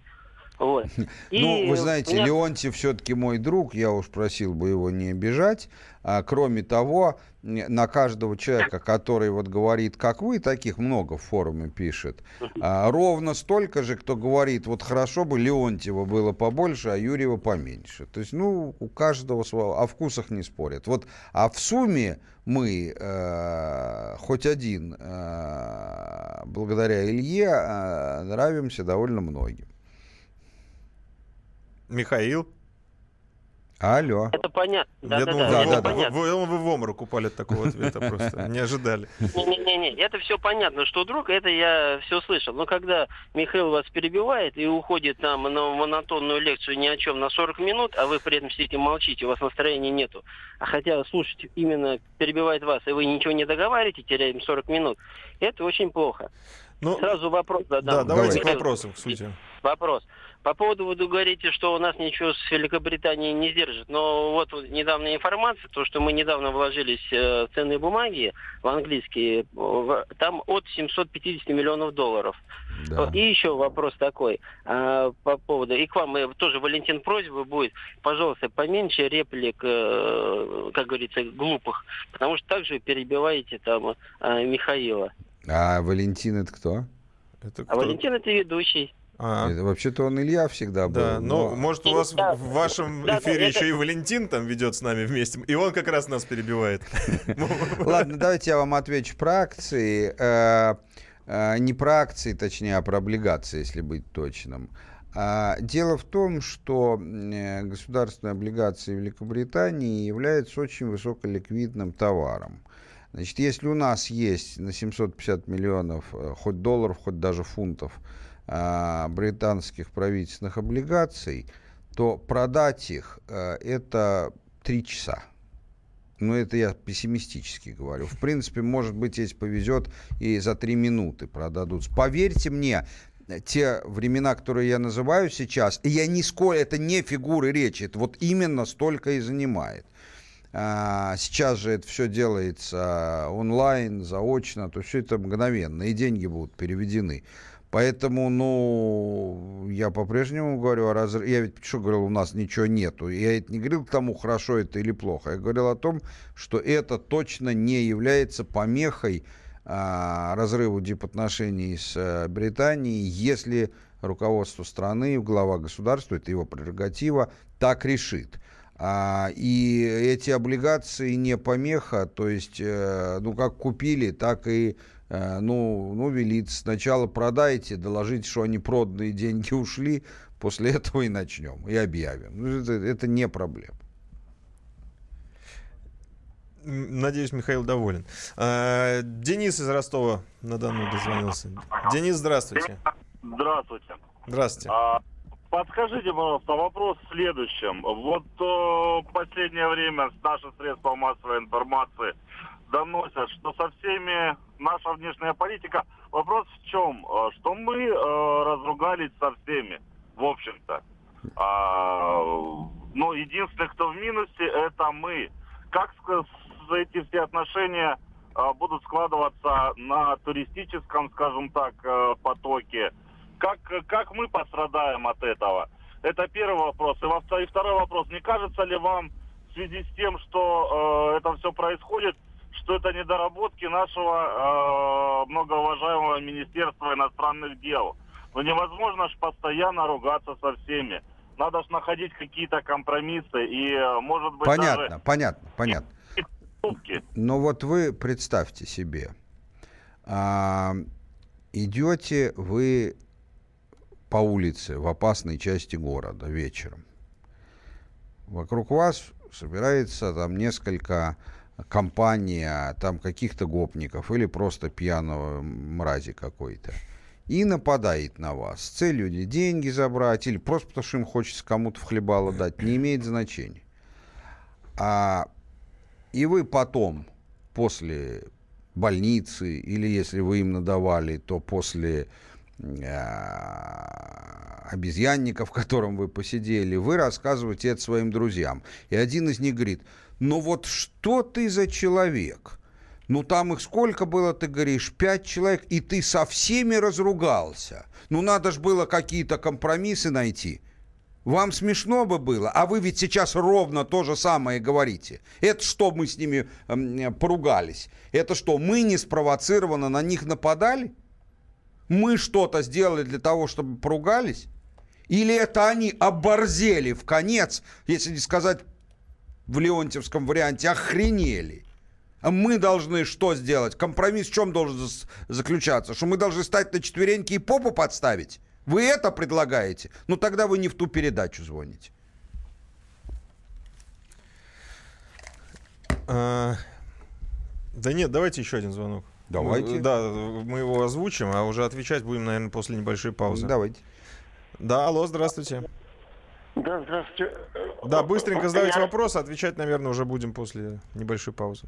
Вот. *laughs* И Ну, вы знаете, меня- Леонтьев все-таки мой друг, я уж просил бы его не обижать. А, кроме того, на каждого человека, который вот говорит, как вы, таких много в форуме пишет, а, ровно столько же, кто говорит, вот хорошо бы Леонтьева было побольше, а Юрьева поменьше. То есть, ну, у каждого свое, о вкусах не спорят. Вот, а в сумме мы, э, хоть один, э, благодаря Илье, э, нравимся довольно многим. Михаил? Алло. Это понятно. Да, Я да, думал, да, вы, в- понятно. вы- вы в обморок упали от такого ответа просто. Не ожидали. Не-не-не, это все понятно, что друг, это я все слышал. Но когда Михаил вас перебивает и уходит там на монотонную лекцию ни о чем на 40 минут, а вы при этом сидите молчите, у вас настроения нету, а хотя слушать именно перебивает вас, и вы ничего не договариваете, теряем 40 минут, это очень плохо. Ну, Сразу вопрос задам. Да, давайте к Михаил, вопросам, к сути. Вопрос. По поводу, вы говорите, что у нас ничего с Великобританией не держит. Но вот недавняя информация, то, что мы недавно вложились э, в ценные бумаги в английские, э, там от 750 миллионов долларов. Да. И еще вопрос такой а, по поводу, и к вам э, тоже, Валентин, просьба будет, пожалуйста, поменьше реплик, э, как говорится, глупых, потому что также перебиваете там э, Михаила. А Валентин это кто? Это А Валентин это ведущий. А, Это вообще-то он Илья всегда был. да, но но- может у вас в- Да. в вашем Да, да, эфире это- еще и Валентин там ведет с нами вместе, и он как раз нас перебивает. *laughs* Ладно, давайте я вам отвечу про акции. Э, э, Не про акции, точнее, а про облигации, если быть точным. А, Дело в том, что э, государственные облигации Великобритании являются очень высоколиквидным товаром. Значит, если у нас есть на 750 миллионов хоть долларов, хоть даже фунтов британских правительственных облигаций, то продать их э, это три часа. Ну, это я пессимистически говорю. В принципе, может быть, если повезет, и за три минуты продадутся. Поверьте мне, те времена, которые я называю сейчас, я нисколько, это не фигуры речи, это вот именно столько и занимает. А, Сейчас же это все делается онлайн, заочно, то все это мгновенно, и деньги будут переведены. Поэтому, ну, я по-прежнему говорю о разрыве. Я ведь что говорил, у нас ничего нету. Я это не говорил к тому, хорошо это или плохо. Я говорил о том, что это точно не является помехой а, разрыву дипотношений с э, Британией, если руководство страны, глава государства, это его прерогатива, так решит. А, и эти облигации не помеха, то есть, э, ну, как купили, так и, ну, ну, велит. Сначала продайте, доложите, что они проданные, деньги ушли, после этого и начнем, и объявим. Ну, Это, это не проблема. Надеюсь, Михаил доволен. А, Денис из Ростова на Дону дозвонился. Денис, здравствуйте. Здравствуйте. Здравствуйте. А, подскажите, пожалуйста, вопрос в следующем. Вот э, в последнее время наши средства массовой информации доносят, что со всеми наша внешняя политика. Вопрос в чем? Э, Что мы э, разругались со всеми, в общем-то. А, но единственный, кто в минусе, это мы. Как эти все отношения э, будут складываться на туристическом, скажем так, э, потоке? Как, как мы пострадаем от этого? Это первый вопрос. И, во и второй вопрос. Не кажется ли вам в связи с тем, что э, это все происходит, что это недоработки нашего э, многоуважаемого Министерства иностранных дел? Ну невозможно же постоянно ругаться со всеми. Надо же находить какие-то компромиссы и, э, может быть, Понятно, даже понятно, понятно. Но вот вы представьте себе, а, идете вы по улице в опасной части города вечером. Вокруг вас собирается там несколько компаний, а, там каких-то гопников или просто пьяного мрази какой-то. и нападает на вас с целью или деньги забрать, или просто потому что им хочется кому-то в хлебало дать, не имеет значения. А, и вы потом, после больницы, или если вы им надавали, то после а, обезьянника, в котором вы посидели, вы рассказываете это своим друзьям. И один из них говорит, ну вот что ты за человек? Ну там их сколько было, ты говоришь, пять человек, и ты со всеми разругался. Ну надо же было какие-то компромиссы найти. Вам смешно бы было, а вы ведь сейчас ровно то же самое говорите. Это что мы с ними э, поругались? Это что, мы не спровоцированно на них нападали? Мы что-то сделали для того, чтобы поругались? Или это они оборзели в конец, если не сказать в леонтьевском варианте, охренели? А мы должны что сделать? Компромисс в чем должен заключаться? Что мы должны стать на четвереньки и попу подставить? Вы это предлагаете? Ну тогда вы не в ту передачу звоните. А, да нет, давайте еще один звонок. Давайте. Да, мы его озвучим, а уже отвечать будем, наверное, после небольшой паузы. Давайте. Да, алло, здравствуйте. Да, здравствуйте. Да, быстренько задавайте вопрос, а отвечать, наверное, уже будем после небольшой паузы.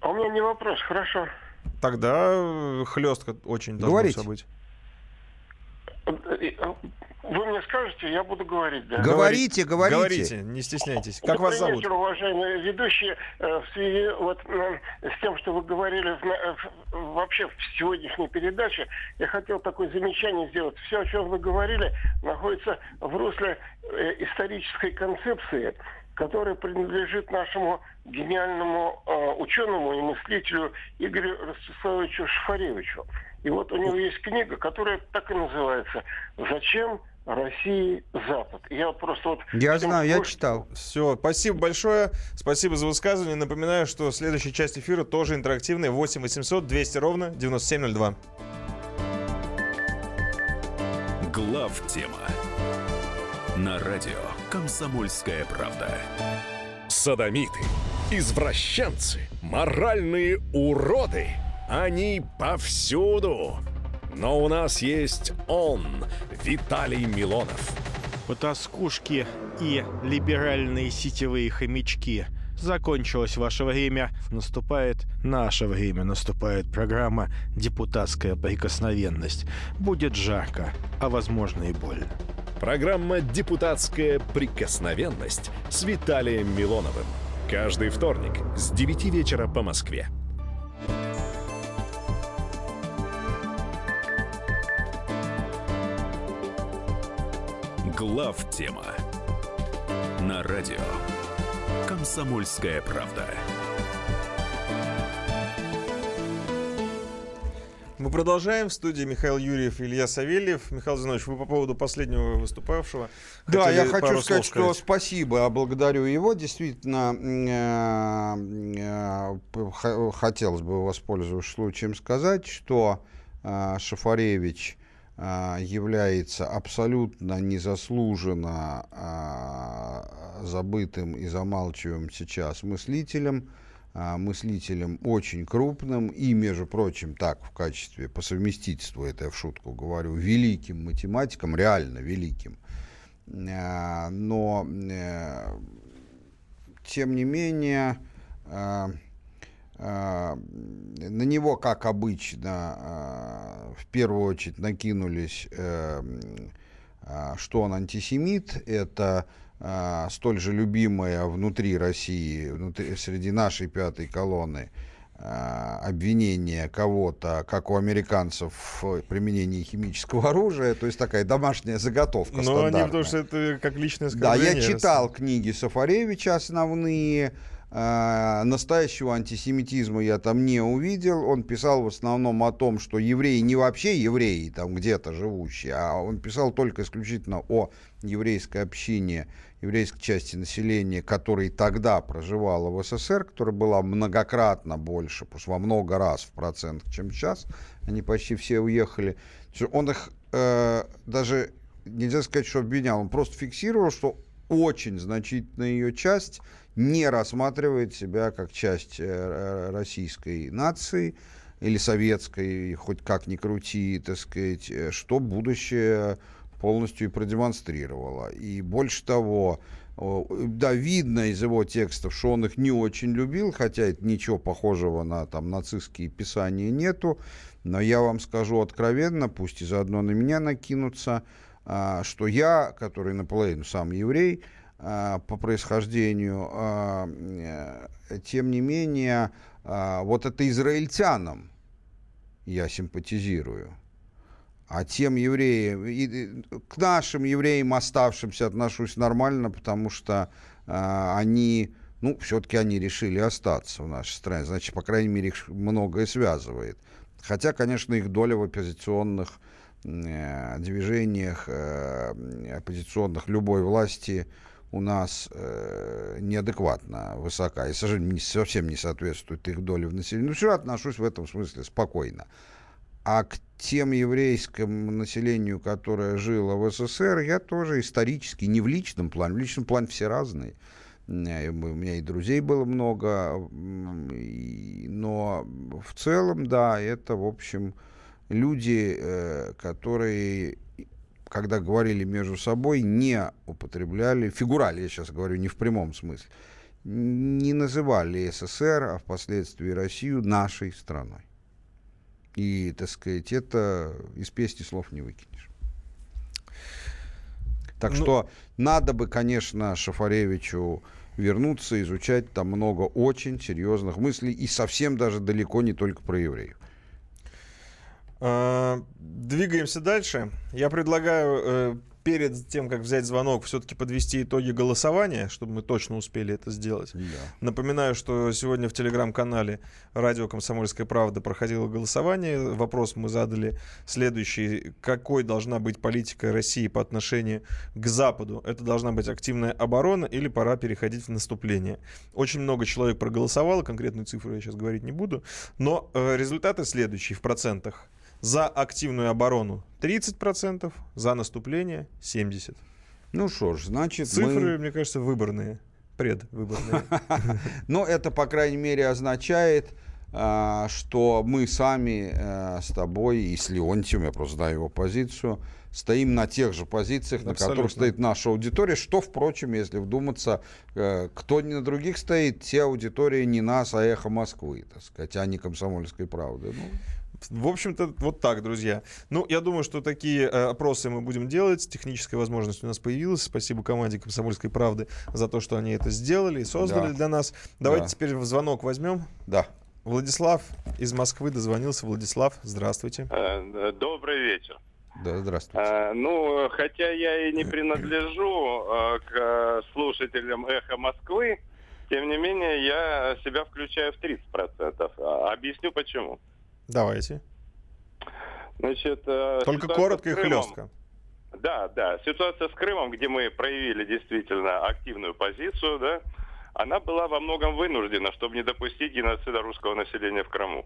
А у меня не вопрос, хорошо. Тогда э, хлестка очень должна быть. Вы мне скажете, я буду говорить, да? Говорите, говорите. Говорите, не стесняйтесь. Как вас Добрый зовут? вечер, уважаемые ведущие. Э, В связи вот э, с тем, что вы говорили в- вообще в сегодняшней передаче, я хотел такое замечание сделать. Все, о чем вы говорили, находится в русле э, исторической концепции, которая принадлежит нашему гениальному э, ученому и мыслителю Игорю Ростиславовичу Шфаревичу. И вот у него есть книга, которая так и называется «Зачем России Запад?» Я вот просто вот... Я знаю, я читал. Все, спасибо большое. Спасибо за высказывание. Напоминаю, что следующая часть эфира тоже интерактивная. 8 800 200 ровно 9702. Глав тема на радио Комсомольская правда. Садомиты, извращенцы, моральные уроды. Они повсюду. Но у нас есть он, Виталий Милонов. Потаскушки и либеральные сетевые хомячки. Закончилось ваше время, наступает наше время, наступает программа «Депутатская прикосновенность». Будет жарко, а возможно и больно. Программа «Депутатская прикосновенность» с Виталием Милоновым. Каждый вторник с 9 вечера по Москве. Глав тема на радио Комсомольская правда. Мы продолжаем. В студии Михаил Юрьев и Илья Савельев. Михаил Зинович, вы по поводу последнего выступавшего. Да, я хочу сказать, что спасибо, благодарю его. Действительно, э, э, хотелось бы, воспользоваться случаем, сказать, что э, Шафаревич является абсолютно незаслуженно э, забытым и замалчиваемым сейчас мыслителем, э, мыслителем очень крупным и, между прочим, так в качестве, по совместительству, это я в шутку говорю, великим математиком, реально великим. Но э, тем не менее на него, как обычно, э, в первую очередь накинулись, э, э, что он антисемит. Это столь же любимая внутри России, внутри, среди нашей пятой колонны, обвинение кого-то, как у американцев, в применении химического оружия, то есть такая домашняя заготовка Но они, стандартная. потому что это как личное Да, я читал книги Сафаревича основные. Э, Настоящего антисемитизма я там не увидел. Он писал в основном о том, что евреи не вообще евреи, там где-то живущие, а он писал только исключительно о еврейской общине, еврейской части населения, которая тогда проживала в СССР, которая была многократно больше, что во много раз в процентах, чем сейчас. Они почти все уехали. Он их э, даже нельзя сказать, что обвинял, он просто фиксировал, что очень значительная ее часть не рассматривает себя как часть э, российской нации, или советской, хоть как ни крути, так сказать, э, что будущее полностью и продемонстрировало. И больше того, да, видно из его текстов, что он их не очень любил, хотя это ничего похожего на там нацистские писания нету. Но я вам скажу откровенно, пусть и заодно на меня накинутся, а, что я, который наполовину сам еврей по происхождению, а, э, тем не менее, вот это израильтянам я симпатизирую. А тем евреям, и к нашим евреям оставшимся отношусь нормально, потому что они, ну, все-таки они решили остаться в нашей стране. Значит, по крайней мере, их многое связывает. Хотя, конечно, их доля в оппозиционных э, движениях, э, оппозиционных любой власти у нас э, неадекватно высока. И, сожалению, совсем не соответствует их доле в населении. Но все отношусь в этом смысле спокойно. А к тем еврейскому населению, которое жило в СССР, я тоже исторически, не в личном плане, в личном плане все разные. У меня и друзей было много, но в целом, да, это, в общем, люди, э, которые, когда говорили между собой, не употребляли, фигурали, я сейчас говорю не в прямом смысле, не называли СССР, а впоследствии Россию нашей страной. И, так сказать, это из песни слов не выкинешь. Так ну, что надо бы, конечно, Шафаревичу вернуться, изучать там много очень серьезных мыслей и совсем даже далеко не только про евреев. А, двигаемся дальше. Я предлагаю э, перед тем, как взять звонок, все-таки подвести итоги голосования, чтобы мы точно успели это сделать. Да. Напоминаю, что сегодня в телеграм-канале «Радио Комсомольская правда» проходило голосование. Вопрос мы задали следующий. Какой должна быть политика России по отношению к Западу? Это должна быть активная оборона или пора переходить в наступление? Очень много человек проголосовало, конкретную цифру я сейчас говорить не буду, но э, результаты следующие в процентах. За активную оборону 30%, за наступление 70%. Ну что ж, значит Цифры, мы... мне кажется, выборные, предвыборные. *laughs* Но это, по крайней мере, означает, а, что мы сами э, с тобой и с Леонтьем, я просто знаю его позицию, стоим на тех же позициях, Абсолютно. на которых стоит наша аудитория, что, впрочем, если вдуматься, э, кто не на других стоит, те аудитории не нас, а эхо Москвы, так сказать, а не комсомольской правды. Ну, в общем-то, вот так, друзья. Ну, я думаю, что такие э, опросы мы будем делать. Техническая возможность у нас появилась. Спасибо команде «Комсомольской правды» за то, что они это сделали и создали да. для нас. Давайте да. теперь звонок возьмем. Да. Владислав из Москвы дозвонился. Владислав, здравствуйте. Э, добрый вечер. Да, здравствуйте. А, ну, хотя я и не принадлежу а, к слушателям «Эхо Москвы», тем не менее, я себя включаю в 30%. А, объясню почему. Давайте. Значит, э, Только коротко и хлестко. Да, да. Ситуация с Крымом, где мы проявили действительно активную позицию, да, она была во многом вынуждена, чтобы не допустить геноцида русского населения в Крыму.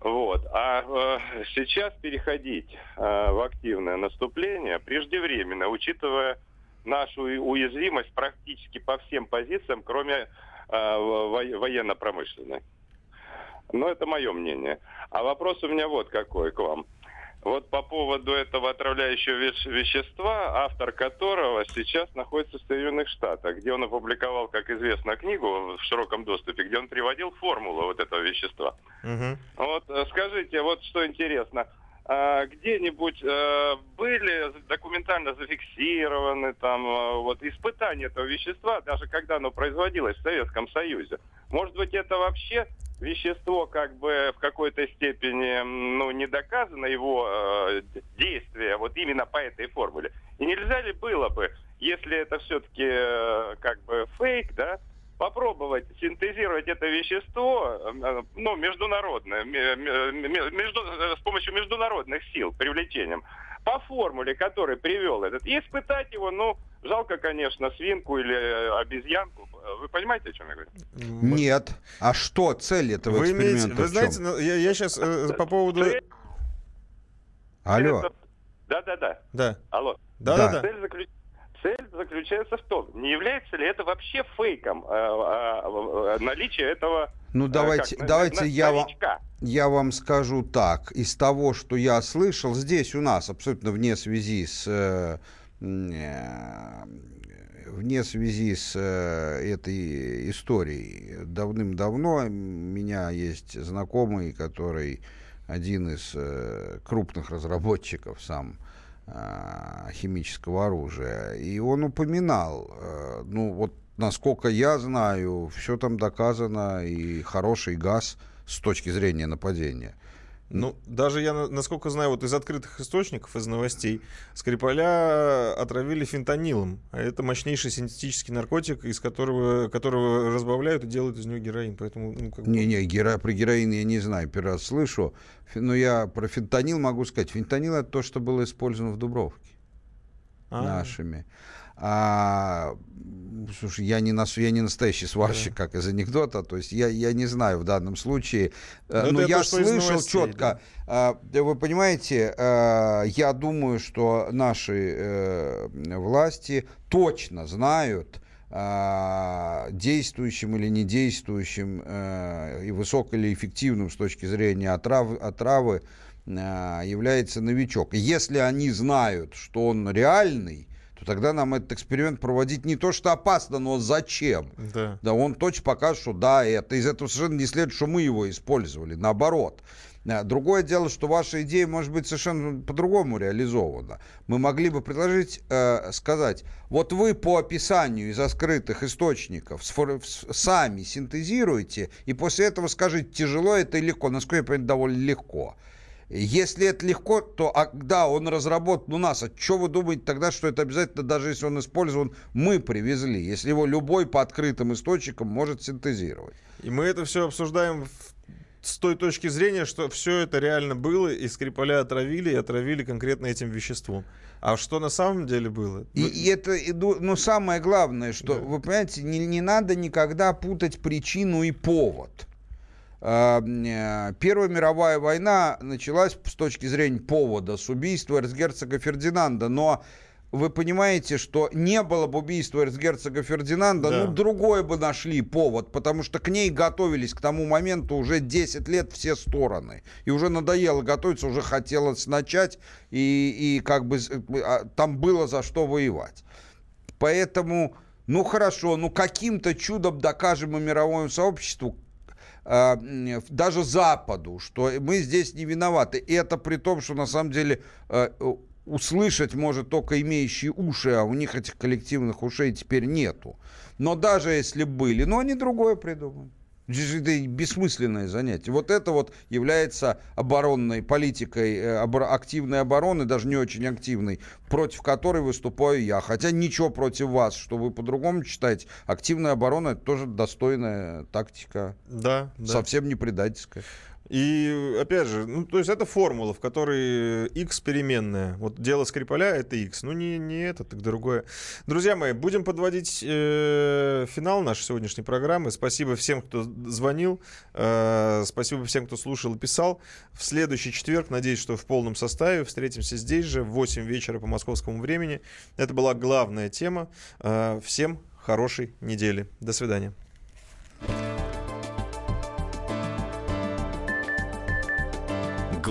Вот. А э, сейчас переходить э, в активное наступление преждевременно, учитывая нашу уязвимость практически по всем позициям, кроме э, военно-промышленной. Но это мое мнение. А вопрос у меня вот какой к вам. Вот по поводу этого отравляющего вещества, автор которого сейчас находится в Соединенных Штатах, где он опубликовал, как известно, книгу в широком доступе, где он приводил формулу вот этого вещества. Угу. Вот э, скажите, вот что интересно, а где-нибудь э, были документально зафиксированы там э, вот испытания этого вещества, даже когда оно производилось в Советском Союзе? Может быть, это вообще вещество как бы в какой-то степени ну, не доказано его э, действие вот именно по этой формуле. И нельзя ли было бы, если это все-таки э, как бы фейк, да, попробовать синтезировать это вещество, э, ну, международное, между, э, с помощью международных сил, привлечением, по формуле, который привел этот, и испытать его, ну, жалко, конечно, свинку или э, обезьянку. Вы понимаете, о чем я говорю? Нет. А что цель этого вы эксперимента? Имеете, вы знаете, ну, я, я сейчас э, по поводу... Алло. Да-да-да. Да. Алло. Да-да-да. Цель, заключ... Цель заключается в том, не является ли это вообще фейком э, э, э, наличие этого Ну э, давайте, как, давайте на- я вам, я вам скажу так. Из того, что я слышал здесь у нас, абсолютно вне связи с э, э, вне связи с э, этой историей. Давным-давно у меня есть знакомый, который один из э, крупных разработчиков сам э, химического оружия. И он упоминал, э, ну вот насколько я знаю, все там доказано, и хороший газ с точки зрения нападения. Ну, даже я, на- насколько знаю, вот из открытых источников, из новостей, Скрипаля отравили фентанилом. А это мощнейший синтетический наркотик, из которого, которого разбавляют и делают из него героин. Поэтому, ну, как бы- Не-не, геро- про героин я не знаю, первый раз слышу. Но я про фентанил могу сказать. Фентанил это то, что было использовано в Дубровке А. нашими. А, слушай, я не, нас, я не настоящий сварщик, как из анекдота, то есть я, я не знаю в данном случае. Э, Но Но это я то, что из слышал новостей, четко. а, да Вы понимаете, а, я думаю, что наши э, власти точно знают, а, действующим или не действующим э, и высоко или эффективным с точки зрения отрав, отравы является новичок. Если они знают, что он реальный, то тогда нам этот эксперимент проводить не то, что опасно, но зачем? Да. Да, он точно покажет, что да, это из этого совершенно не следует, что мы его использовали. Наоборот. А, Другое дело, что ваша идея может быть совершенно по-другому реализована. Мы могли бы предложить, э, сказать, вот вы по описанию из скрытых источников сами синтезируете, и после этого скажите, тяжело это или легко. Насколько я понимаю, довольно легко. Если это легко, то а, да, он разработан у нас. А что вы думаете тогда, что это обязательно, даже если он использован, мы привезли, если его любой по открытым источникам может синтезировать? И мы это все обсуждаем в- с той точки зрения, что все это реально было, и Скрипаля отравили, и отравили конкретно этим веществом. А что на самом деле было? И, и это, и, ну, ну, самое главное, что, вы понимаете, не, не надо никогда путать причину и повод. Э, Первая мировая война началась с точки зрения повода, с убийства эрцгерцога Фердинанда, но вы понимаете, что не было бы убийства эрцгерцога Фердинанда, Да. ну, другой бы нашли повод, потому что к ней готовились к тому моменту уже 10 лет все стороны. И уже надоело готовиться, уже хотелось начать, и, и как бы с- а, там было за что воевать. Поэтому, ну хорошо, ну каким-то чудом докажем мы мировому сообществу, даже Западу, что мы здесь не виноваты. И это при том, что на самом деле э, услышать может только имеющие уши, а у них этих коллективных ушей теперь нету. Но даже если были, но они другое придумают. Это бессмысленное занятие. Вот это вот является оборонной политикой, э, активной обороны, даже не очень активной, против которой выступаю я. Хотя ничего против вас, что вы по-другому читаете. Активная оборона это тоже достойная тактика. Да, да. Совсем не предательская. И опять же, ну, то есть это формула, в которой x переменная. Вот дело Скрипаля это x. Ну, не, не это, так другое. Друзья мои, будем подводить э, финал нашей сегодняшней программы. Спасибо всем, кто звонил. Э, спасибо всем, кто слушал и писал. В следующий четверг, надеюсь, что в полном составе, встретимся здесь же в 8 вечера по московскому времени. Это была главная тема. Э, всем хорошей недели. До свидания.